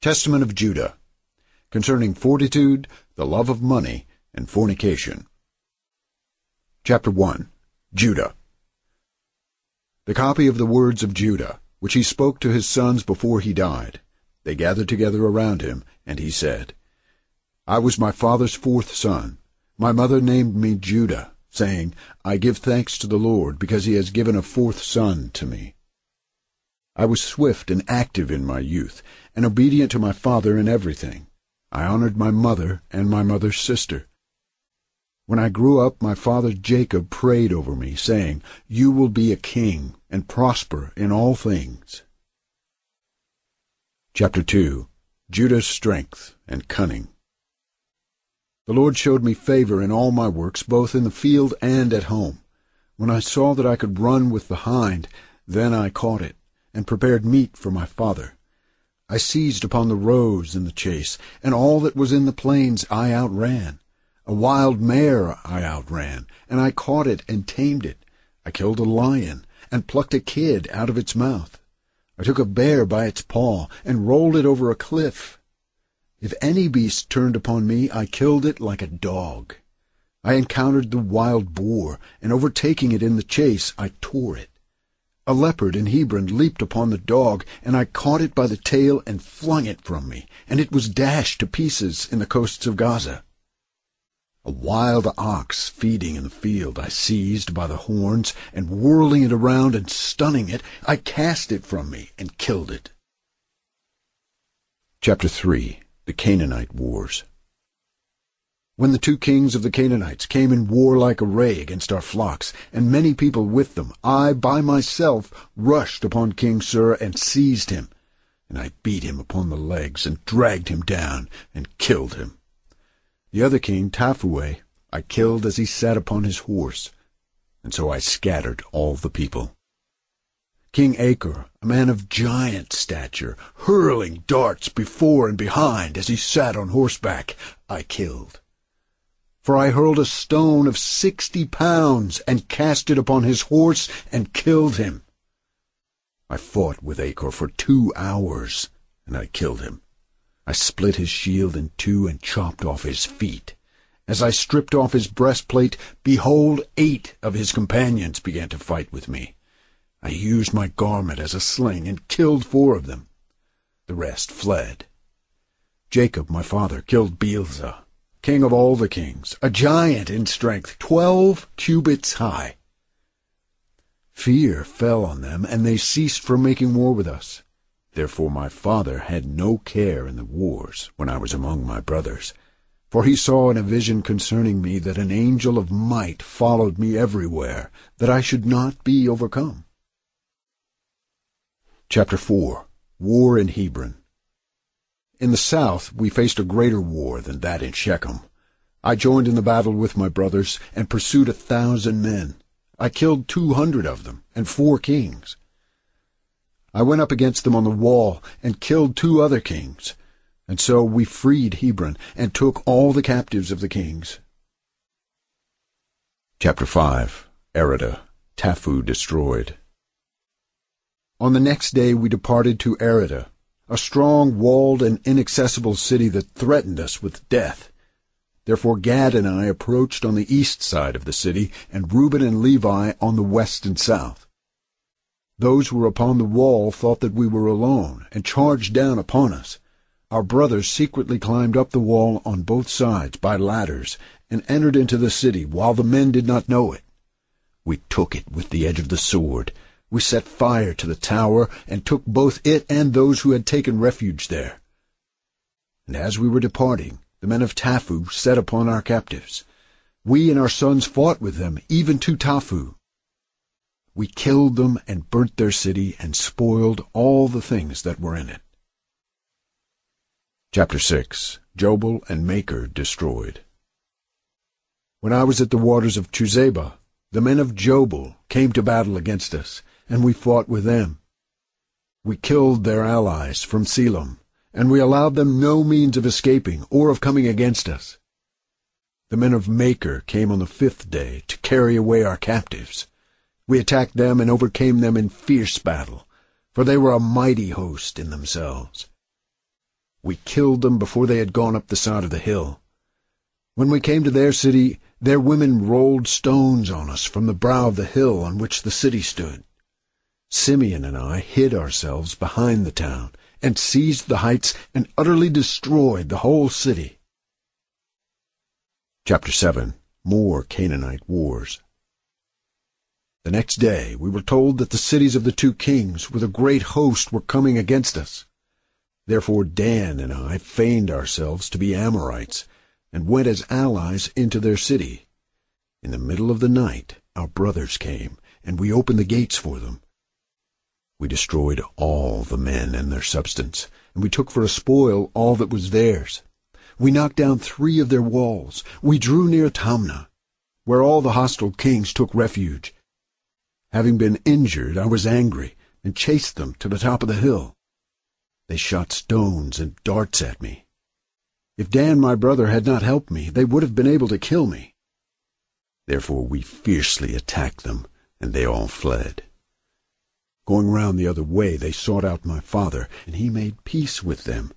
Testament of Judah concerning fortitude, the love of money, and fornication. Chapter 1 Judah The copy of the words of Judah, which he spoke to his sons before he died. They gathered together around him, and he said, I was my father's fourth son. My mother named me Judah, saying, I give thanks to the Lord, because he has given a fourth son to me. I was swift and active in my youth, and obedient to my father in everything. I honored my mother and my mother's sister. When I grew up, my father Jacob prayed over me, saying, You will be a king and prosper in all things. Chapter 2 Judah's Strength and Cunning the Lord showed me favor in all my works, both in the field and at home. When I saw that I could run with the hind, then I caught it, and prepared meat for my father. I seized upon the roes in the chase, and all that was in the plains I outran. A wild mare I outran, and I caught it and tamed it. I killed a lion, and plucked a kid out of its mouth. I took a bear by its paw, and rolled it over a cliff. If any beast turned upon me, I killed it like a dog. I encountered the wild boar, and overtaking it in the chase, I tore it. A leopard in Hebron leaped upon the dog, and I caught it by the tail and flung it from me, and it was dashed to pieces in the coasts of Gaza. A wild ox feeding in the field I seized by the horns, and whirling it around and stunning it, I cast it from me and killed it. Chapter 3 the Canaanite Wars. When the two kings of the Canaanites came in warlike array against our flocks, and many people with them, I by myself rushed upon King Sur and seized him. And I beat him upon the legs and dragged him down and killed him. The other king, Taphuah, I killed as he sat upon his horse, and so I scattered all the people. King Achor, a man of giant stature, hurling darts before and behind as he sat on horseback, I killed. For I hurled a stone of sixty pounds and cast it upon his horse and killed him. I fought with Achor for two hours, and I killed him. I split his shield in two and chopped off his feet. As I stripped off his breastplate, behold, eight of his companions began to fight with me. I used my garment as a sling and killed four of them. The rest fled. Jacob, my father, killed Beelzah, king of all the kings, a giant in strength, twelve cubits high. Fear fell on them, and they ceased from making war with us. Therefore my father had no care in the wars when I was among my brothers. For he saw in a vision concerning me that an angel of might followed me everywhere, that I should not be overcome. Chapter 4 War in Hebron In the south we faced a greater war than that in Shechem. I joined in the battle with my brothers, and pursued a thousand men. I killed two hundred of them, and four kings. I went up against them on the wall, and killed two other kings. And so we freed Hebron and took all the captives of the kings. Chapter 5 Erida Taphu destroyed. On the next day we departed to Arada, a strong, walled, and inaccessible city that threatened us with death. Therefore Gad and I approached on the east side of the city, and Reuben and Levi on the west and south. Those who were upon the wall thought that we were alone, and charged down upon us. Our brothers secretly climbed up the wall on both sides by ladders and entered into the city while the men did not know it. We took it with the edge of the sword. We set fire to the tower and took both it and those who had taken refuge there. And as we were departing, the men of Taphu set upon our captives. We and our sons fought with them, even to Taphu. We killed them and burnt their city and spoiled all the things that were in it. Chapter 6 Jobal and Maker destroyed. When I was at the waters of Chuzeba, the men of Jobal came to battle against us, and we fought with them. We killed their allies from Selam, and we allowed them no means of escaping or of coming against us. The men of Maker came on the fifth day to carry away our captives. We attacked them and overcame them in fierce battle, for they were a mighty host in themselves. We killed them before they had gone up the side of the hill. When we came to their city, their women rolled stones on us from the brow of the hill on which the city stood. Simeon and I hid ourselves behind the town, and seized the heights, and utterly destroyed the whole city. Chapter 7 More Canaanite Wars The next day we were told that the cities of the two kings with a great host were coming against us. Therefore Dan and I feigned ourselves to be Amorites, and went as allies into their city. In the middle of the night our brothers came, and we opened the gates for them. We destroyed all the men and their substance, and we took for a spoil all that was theirs. We knocked down three of their walls. We drew near Tamna, where all the hostile kings took refuge. Having been injured, I was angry, and chased them to the top of the hill. They shot stones and darts at me. If Dan, my brother, had not helped me, they would have been able to kill me. Therefore we fiercely attacked them, and they all fled. Going round the other way, they sought out my father, and he made peace with them.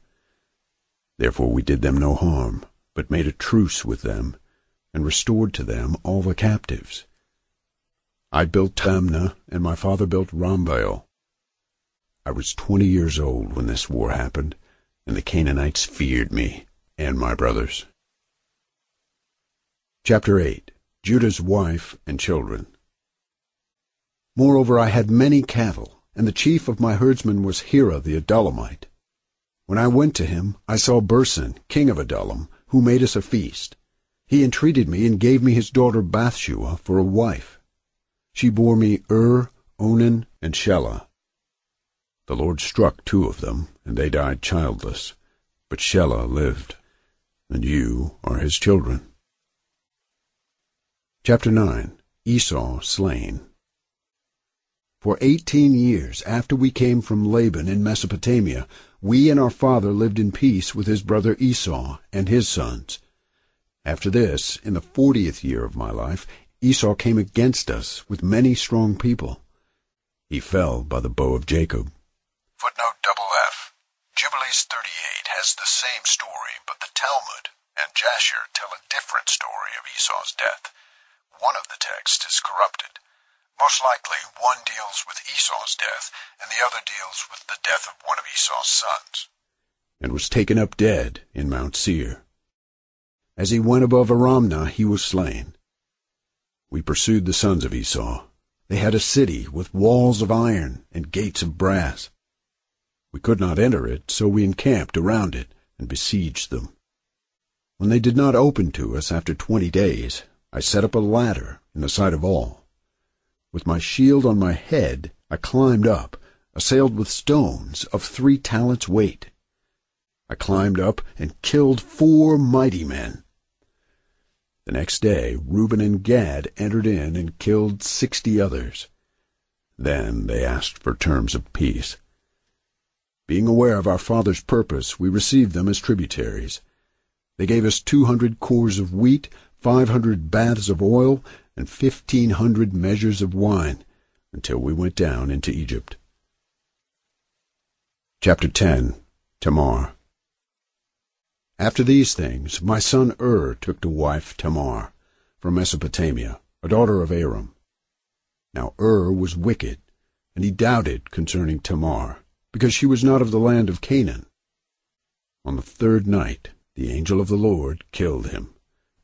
Therefore we did them no harm, but made a truce with them, and restored to them all the captives. I built Tamnah, and my father built Rambaal. I was twenty years old when this war happened, and the Canaanites feared me and my brothers. Chapter 8 Judah's Wife and Children Moreover I had many cattle, and the chief of my herdsmen was Hira the Adullamite. When I went to him, I saw Bursin, king of Adullam, who made us a feast. He entreated me and gave me his daughter Bathshua for a wife. She bore me Ur, Onan, and Shelah. The Lord struck two of them, and they died childless. But Shelah lived, and you are his children. Chapter 9 Esau Slain For eighteen years after we came from Laban in Mesopotamia, we and our father lived in peace with his brother Esau and his sons. After this, in the fortieth year of my life, Esau came against us with many strong people. He fell by the bow of Jacob. Footnote double F. Jubilees 38 has the same story, but the Talmud and Jasher tell a different story of Esau's death. One of the texts is corrupted. Most likely, one deals with Esau's death, and the other deals with the death of one of Esau's sons. And was taken up dead in Mount Seir. As he went above Aramna, he was slain. We pursued the sons of Esau. They had a city with walls of iron and gates of brass. We could not enter it, so we encamped around it and besieged them. When they did not open to us after twenty days, I set up a ladder in the sight of all. With my shield on my head, I climbed up, assailed with stones of three talents' weight. I climbed up and killed four mighty men. The next day Reuben and Gad entered in and killed sixty others. Then they asked for terms of peace. Being aware of our father's purpose, we received them as tributaries. They gave us two hundred cores of wheat, five hundred baths of oil, and fifteen hundred measures of wine, until we went down into Egypt. Chapter 10 Tamar After these things, my son Ur took to wife Tamar, from Mesopotamia, a daughter of Aram. Now Ur was wicked, and he doubted concerning Tamar because she was not of the land of Canaan. On the third night the angel of the Lord killed him,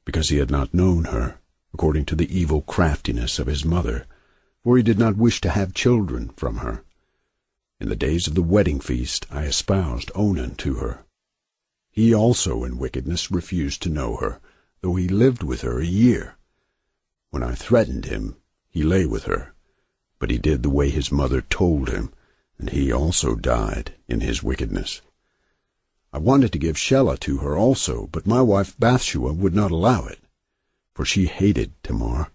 because he had not known her, according to the evil craftiness of his mother, for he did not wish to have children from her. In the days of the wedding feast I espoused Onan to her. He also in wickedness refused to know her, though he lived with her a year. When I threatened him, he lay with her, but he did the way his mother told him, and he also died in his wickedness. I wanted to give Shelah to her also, but my wife Bathshua would not allow it, for she hated Tamar,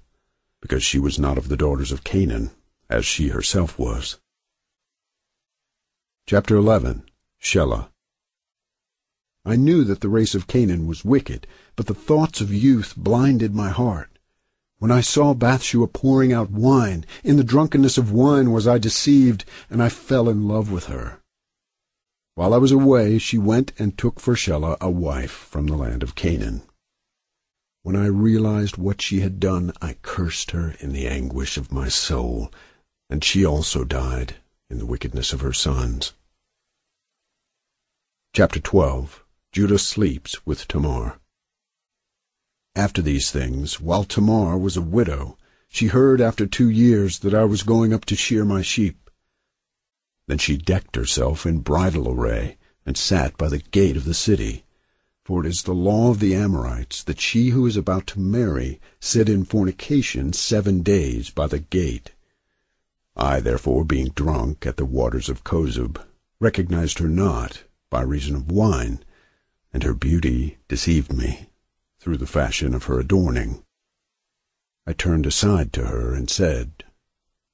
because she was not of the daughters of Canaan, as she herself was. Chapter 11 Shelah I knew that the race of Canaan was wicked, but the thoughts of youth blinded my heart. When I saw Bathshua pouring out wine, in the drunkenness of wine was I deceived, and I fell in love with her. While I was away, she went and took for Shelah a wife from the land of Canaan. When I realized what she had done, I cursed her in the anguish of my soul, and she also died in the wickedness of her sons. Chapter 12 Judah sleeps with Tamar. After these things, while Tamar was a widow, she heard after two years that I was going up to shear my sheep. Then she decked herself in bridal array, and sat by the gate of the city. For it is the law of the Amorites that she who is about to marry sit in fornication seven days by the gate. I, therefore, being drunk at the waters of Kozub, recognized her not by reason of wine, and her beauty deceived me through the fashion of her adorning. I turned aside to her and said,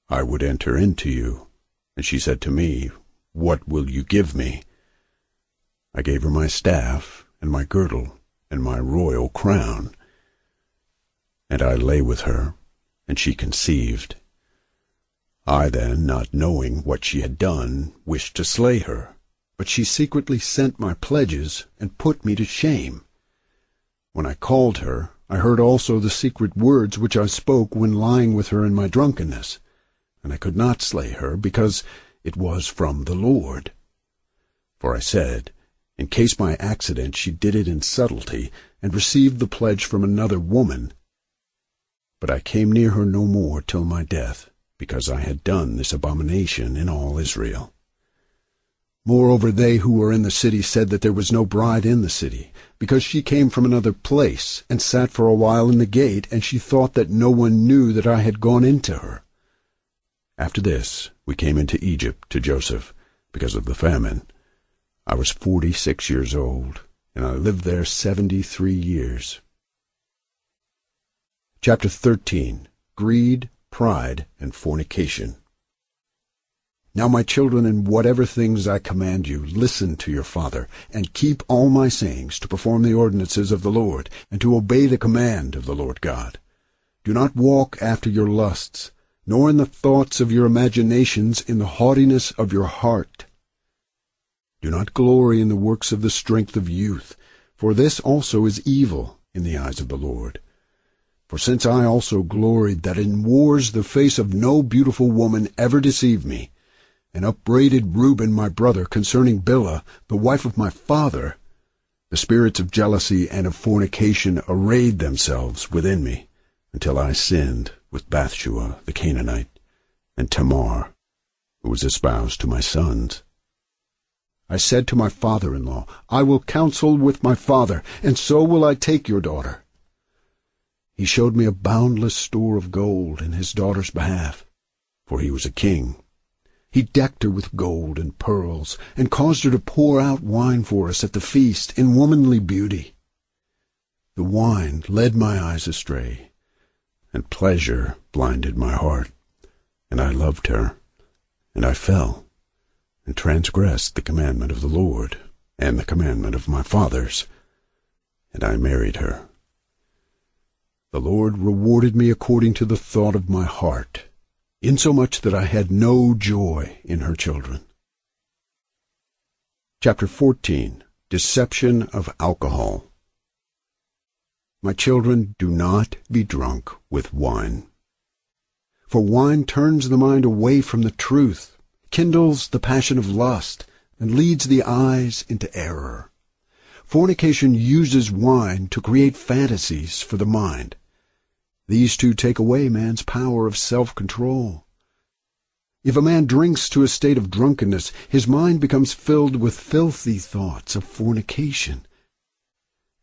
I would enter into you. And she said to me, What will you give me? I gave her my staff, and my girdle, and my royal crown. And I lay with her, and she conceived. I then, not knowing what she had done, wished to slay her, but she secretly sent my pledges and put me to shame. When I called her, I heard also the secret words which I spoke when lying with her in my drunkenness, and I could not slay her, because it was from the Lord. For I said, In case by accident she did it in subtlety, and received the pledge from another woman. But I came near her no more till my death, because I had done this abomination in all Israel. Moreover, they who were in the city said that there was no bride in the city, because she came from another place, and sat for a while in the gate, and she thought that no one knew that I had gone into her. After this we came into Egypt to Joseph, because of the famine. I was forty-six years old, and I lived there seventy-three years. Chapter 13 Greed, Pride, and Fornication now, my children, in whatever things I command you, listen to your father, and keep all my sayings, to perform the ordinances of the Lord, and to obey the command of the Lord God. Do not walk after your lusts, nor in the thoughts of your imaginations, in the haughtiness of your heart. Do not glory in the works of the strength of youth, for this also is evil in the eyes of the Lord. For since I also gloried that in wars the face of no beautiful woman ever deceived me, and upbraided Reuben my brother concerning Bilhah, the wife of my father, the spirits of jealousy and of fornication arrayed themselves within me, until I sinned with Bathshua the Canaanite, and Tamar, who was espoused to my sons. I said to my father-in-law, I will counsel with my father, and so will I take your daughter. He showed me a boundless store of gold in his daughter's behalf, for he was a king. He decked her with gold and pearls, and caused her to pour out wine for us at the feast in womanly beauty. The wine led my eyes astray, and pleasure blinded my heart, and I loved her, and I fell and transgressed the commandment of the Lord and the commandment of my fathers, and I married her. The Lord rewarded me according to the thought of my heart, insomuch that I had no joy in her children. Chapter 14 Deception of Alcohol My children, do not be drunk with wine. For wine turns the mind away from the truth kindles the passion of lust, and leads the eyes into error. Fornication uses wine to create fantasies for the mind. These two take away man's power of self-control. If a man drinks to a state of drunkenness, his mind becomes filled with filthy thoughts of fornication.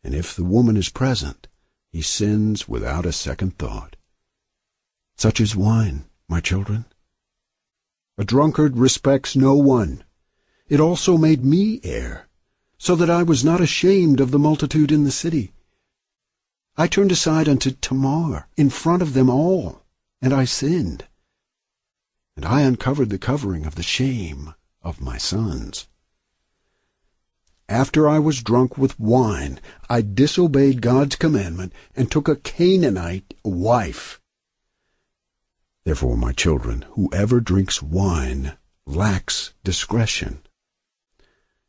And if the woman is present, he sins without a second thought. Such is wine, my children. A drunkard respects no one. It also made me err, so that I was not ashamed of the multitude in the city. I turned aside unto Tamar in front of them all, and I sinned. And I uncovered the covering of the shame of my sons. After I was drunk with wine, I disobeyed God's commandment and took a Canaanite wife. Therefore, my children, whoever drinks wine lacks discretion.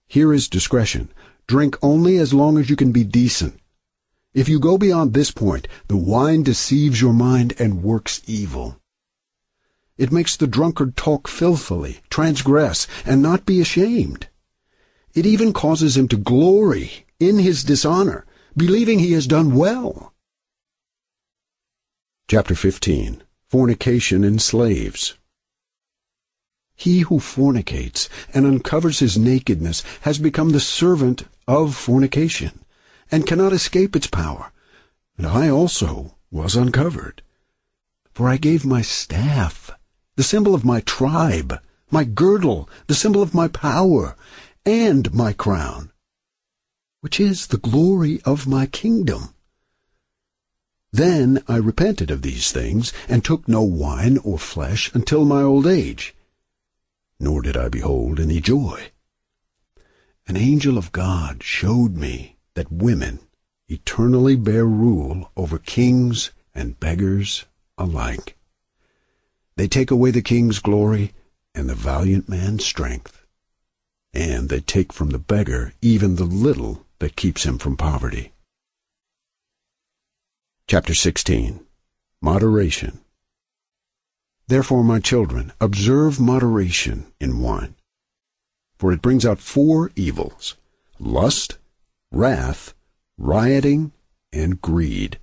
Here is discretion. Drink only as long as you can be decent. If you go beyond this point, the wine deceives your mind and works evil. It makes the drunkard talk filthily, transgress, and not be ashamed. It even causes him to glory in his dishonor, believing he has done well. Chapter 15 fornication in slaves. He who fornicates and uncovers his nakedness has become the servant of fornication, and cannot escape its power. And I also was uncovered. For I gave my staff, the symbol of my tribe, my girdle, the symbol of my power, and my crown, which is the glory of my kingdom. Then I repented of these things, and took no wine or flesh until my old age. Nor did I behold any joy. An angel of God showed me that women eternally bear rule over kings and beggars alike. They take away the king's glory and the valiant man's strength, and they take from the beggar even the little that keeps him from poverty. Chapter 16 Moderation Therefore, my children, observe moderation in wine, for it brings out four evils lust, wrath, rioting, and greed.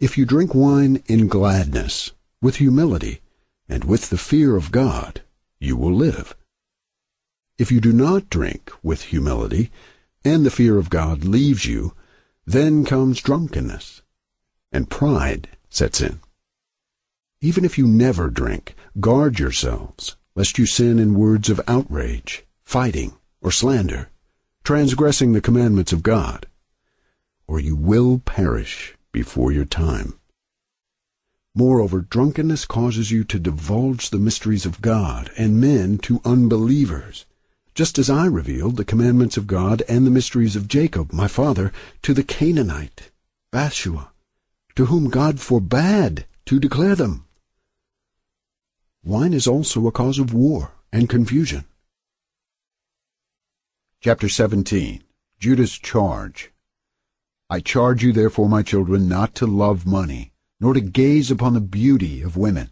If you drink wine in gladness, with humility, and with the fear of God, you will live. If you do not drink with humility, and the fear of God leaves you, then comes drunkenness and pride sets in. Even if you never drink, guard yourselves, lest you sin in words of outrage, fighting, or slander, transgressing the commandments of God, or you will perish before your time. Moreover, drunkenness causes you to divulge the mysteries of God and men to unbelievers, just as I revealed the commandments of God and the mysteries of Jacob, my father, to the Canaanite, Bathshua, to whom God forbade to declare them. Wine is also a cause of war and confusion. Chapter 17 Judah's Charge I charge you therefore, my children, not to love money, nor to gaze upon the beauty of women.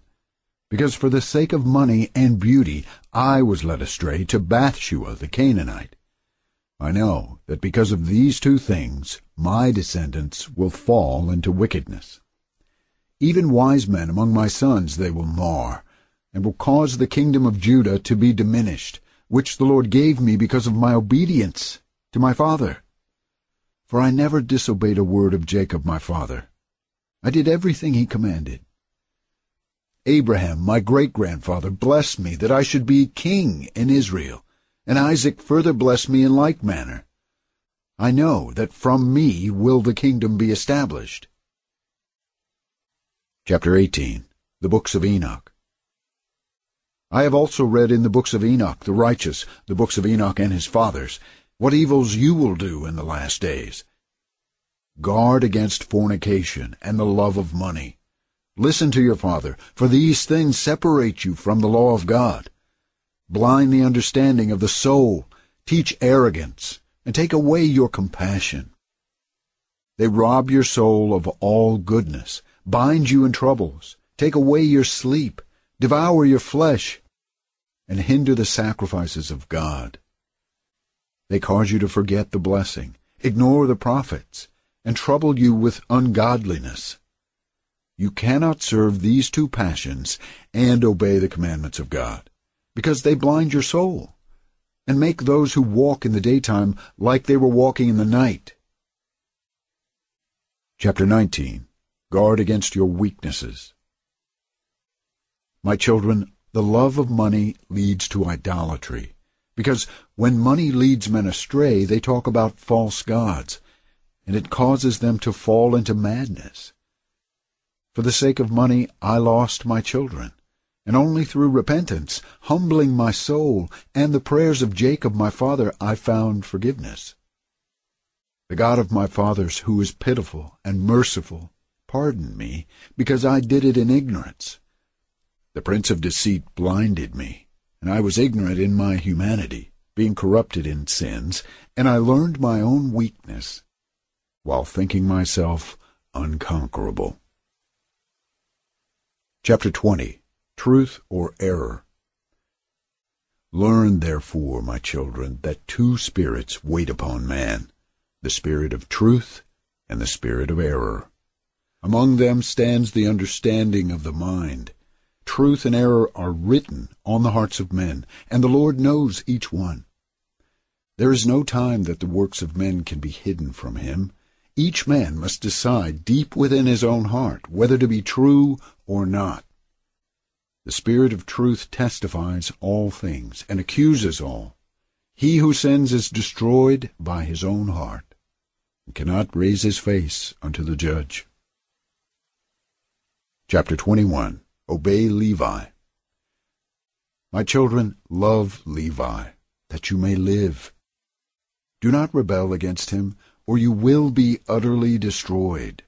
Because for the sake of money and beauty I was led astray to Bathshua the Canaanite. I know that because of these two things my descendants will fall into wickedness. Even wise men among my sons they will mar, and will cause the kingdom of Judah to be diminished, which the Lord gave me because of my obedience to my father. For I never disobeyed a word of Jacob my father. I did everything he commanded. Abraham, my great-grandfather, blessed me that I should be king in Israel, and Isaac further blessed me in like manner. I know that from me will the kingdom be established. Chapter 18 The Books of Enoch I have also read in the books of Enoch the righteous, the books of Enoch and his fathers, what evils you will do in the last days. Guard against fornication and the love of money. Listen to your father, for these things separate you from the law of God. Blind the understanding of the soul, teach arrogance, and take away your compassion. They rob your soul of all goodness, bind you in troubles, take away your sleep, devour your flesh, and hinder the sacrifices of God. They cause you to forget the blessing, ignore the prophets, and trouble you with ungodliness. You cannot serve these two passions and obey the commandments of God, because they blind your soul, and make those who walk in the daytime like they were walking in the night. Chapter 19 Guard against your weaknesses. My children, the love of money leads to idolatry, because when money leads men astray, they talk about false gods, and it causes them to fall into madness. For the sake of money I lost my children, and only through repentance, humbling my soul, and the prayers of Jacob my father, I found forgiveness. The God of my fathers, who is pitiful and merciful, pardon me, because I did it in ignorance. The prince of deceit blinded me, and I was ignorant in my humanity, being corrupted in sins, and I learned my own weakness, while thinking myself unconquerable. Chapter 20 Truth or Error Learn, therefore, my children, that two spirits wait upon man, the spirit of truth and the spirit of error. Among them stands the understanding of the mind. Truth and error are written on the hearts of men, and the Lord knows each one. There is no time that the works of men can be hidden from him. Each man must decide deep within his own heart whether to be true or not. The Spirit of truth testifies all things and accuses all. He who sins is destroyed by his own heart and cannot raise his face unto the judge. Chapter 21 Obey Levi. My children, love Levi, that you may live. Do not rebel against him, or you will be utterly destroyed.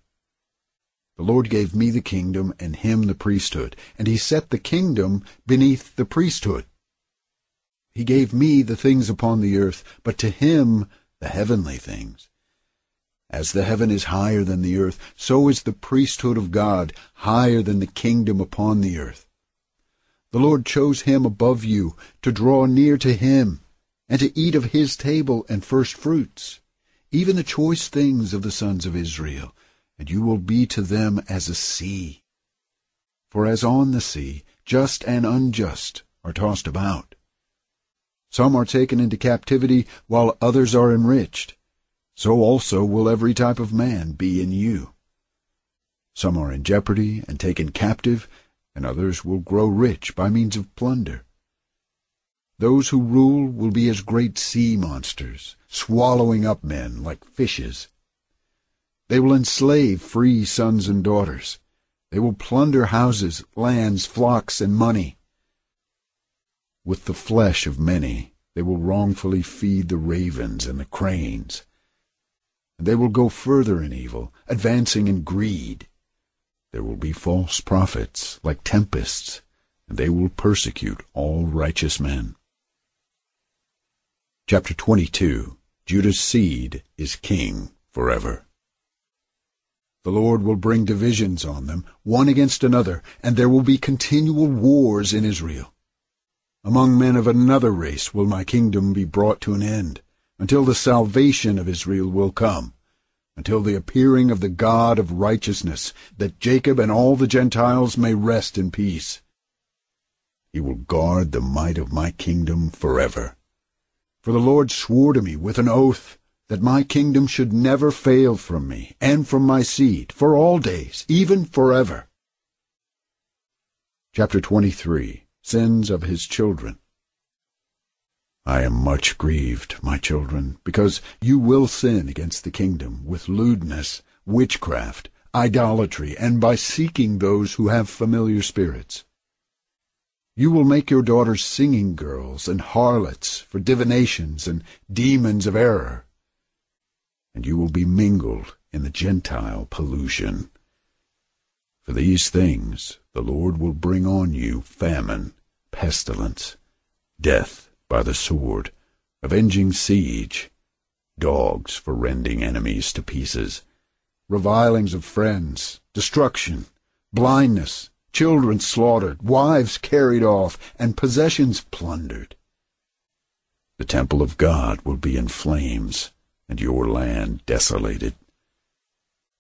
The Lord gave me the kingdom and him the priesthood, and he set the kingdom beneath the priesthood. He gave me the things upon the earth, but to him the heavenly things. As the heaven is higher than the earth, so is the priesthood of God higher than the kingdom upon the earth. The Lord chose him above you to draw near to him and to eat of his table and first fruits, even the choice things of the sons of Israel and you will be to them as a sea. For as on the sea, just and unjust are tossed about. Some are taken into captivity, while others are enriched. So also will every type of man be in you. Some are in jeopardy and taken captive, and others will grow rich by means of plunder. Those who rule will be as great sea monsters, swallowing up men like fishes. They will enslave free sons and daughters. They will plunder houses, lands, flocks, and money. With the flesh of many they will wrongfully feed the ravens and the cranes. And they will go further in evil, advancing in greed. There will be false prophets, like tempests, and they will persecute all righteous men. Chapter 22 Judah's seed is king forever. The Lord will bring divisions on them, one against another, and there will be continual wars in Israel. Among men of another race will my kingdom be brought to an end, until the salvation of Israel will come, until the appearing of the God of righteousness, that Jacob and all the Gentiles may rest in peace. He will guard the might of my kingdom forever. For the Lord swore to me with an oath that my kingdom should never fail from me and from my seed for all days, even forever. Chapter 23 Sins of His Children I am much grieved, my children, because you will sin against the kingdom with lewdness, witchcraft, idolatry, and by seeking those who have familiar spirits. You will make your daughters singing girls and harlots for divinations and demons of error. And you will be mingled in the Gentile pollution. For these things the Lord will bring on you famine, pestilence, death by the sword, avenging siege, dogs for rending enemies to pieces, revilings of friends, destruction, blindness, children slaughtered, wives carried off, and possessions plundered. The temple of God will be in flames, and your land desolated.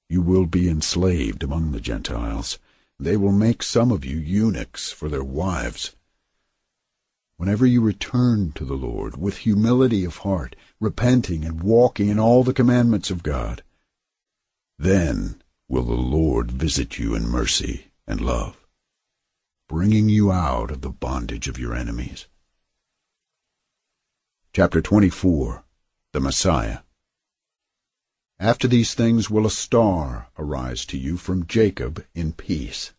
You will be enslaved among the Gentiles. They will make some of you eunuchs for their wives. Whenever you return to the Lord with humility of heart, repenting and walking in all the commandments of God, then will the Lord visit you in mercy and love bringing you out of the bondage of your enemies. Chapter 24 The Messiah After these things will a star arise to you from Jacob in peace,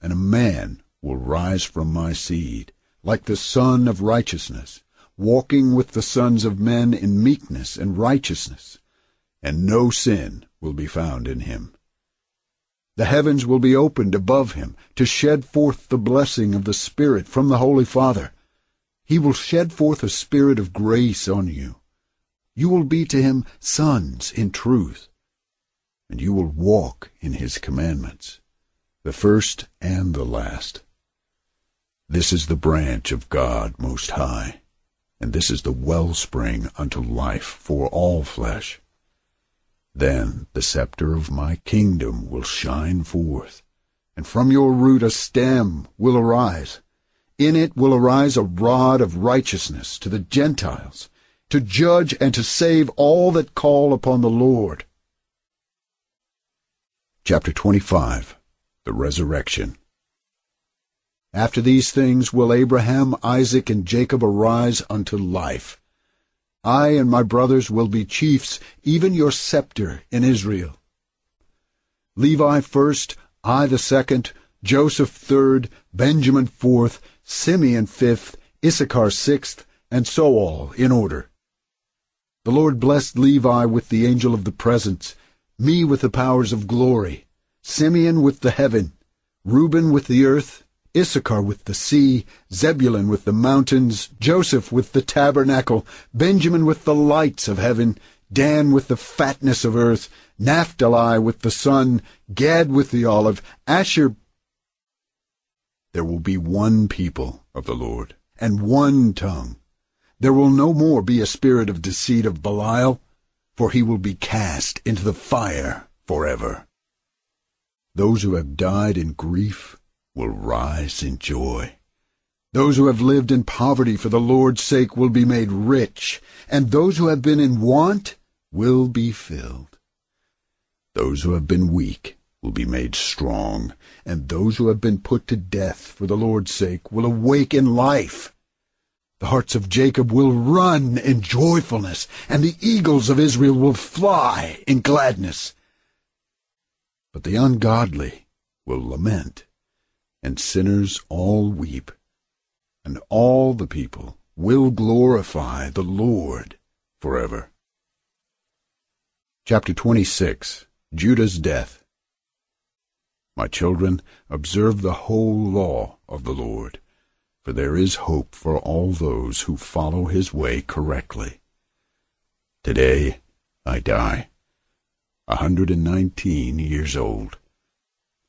and a man will rise from my seed, like the Son of righteousness, walking with the sons of men in meekness and righteousness, and no sin will be found in him. The heavens will be opened above him to shed forth the blessing of the Spirit from the Holy Father. He will shed forth a spirit of grace on you. You will be to him sons in truth, and you will walk in his commandments, the first and the last. This is the branch of God Most High, and this is the wellspring unto life for all flesh. Then the scepter of my kingdom will shine forth, and from your root a stem will arise. In it will arise a rod of righteousness to the Gentiles, to judge and to save all that call upon the Lord. Chapter 25 The Resurrection After these things will Abraham, Isaac, and Jacob arise unto life, I and my brothers will be chiefs, even your scepter in Israel. Levi first, I the second, Joseph third, Benjamin fourth, Simeon fifth, Issachar sixth, and so all, in order. The Lord blessed Levi with the angel of the presence, me with the powers of glory, Simeon with the heaven, Reuben with the earth, Issachar with the sea, Zebulun with the mountains, Joseph with the tabernacle, Benjamin with the lights of heaven, Dan with the fatness of earth, Naphtali with the sun, Gad with the olive, Asher. There will be one people of the Lord, and one tongue. There will no more be a spirit of deceit of Belial, for he will be cast into the fire forever. Those who have died in grief will rise in joy. Those who have lived in poverty for the Lord's sake will be made rich, and those who have been in want will be filled. Those who have been weak will be made strong, and those who have been put to death for the Lord's sake will awake in life. The harts of Jacob will run in joyfulness, and the eagles of Israel will fly in gladness. But the ungodly will lament and sinners all weep, and all the people will glorify the Lord forever. Chapter 26 Judah's Death My children, observe the whole law of the Lord, for there is hope for all those who follow his way correctly. Today I die, a hundred and nineteen years old.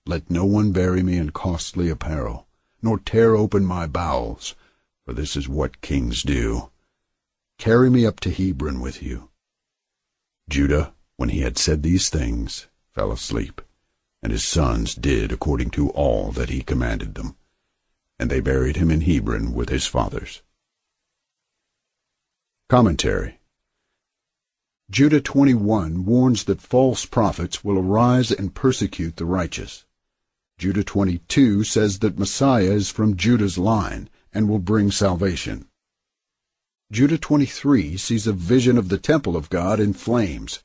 Let no one bury me in costly apparel, nor tear open my bowels, for this is what kings do. Carry me up to Hebron with you. Judah, when he had said these things, fell asleep, and his sons did according to all that he commanded them. And they buried him in Hebron with his fathers. Commentary Judah 21 warns that false prophets will arise and persecute the righteous. Judah 22 says that Messiah is from Judah's line and will bring salvation. Judah 23 sees a vision of the temple of God in flames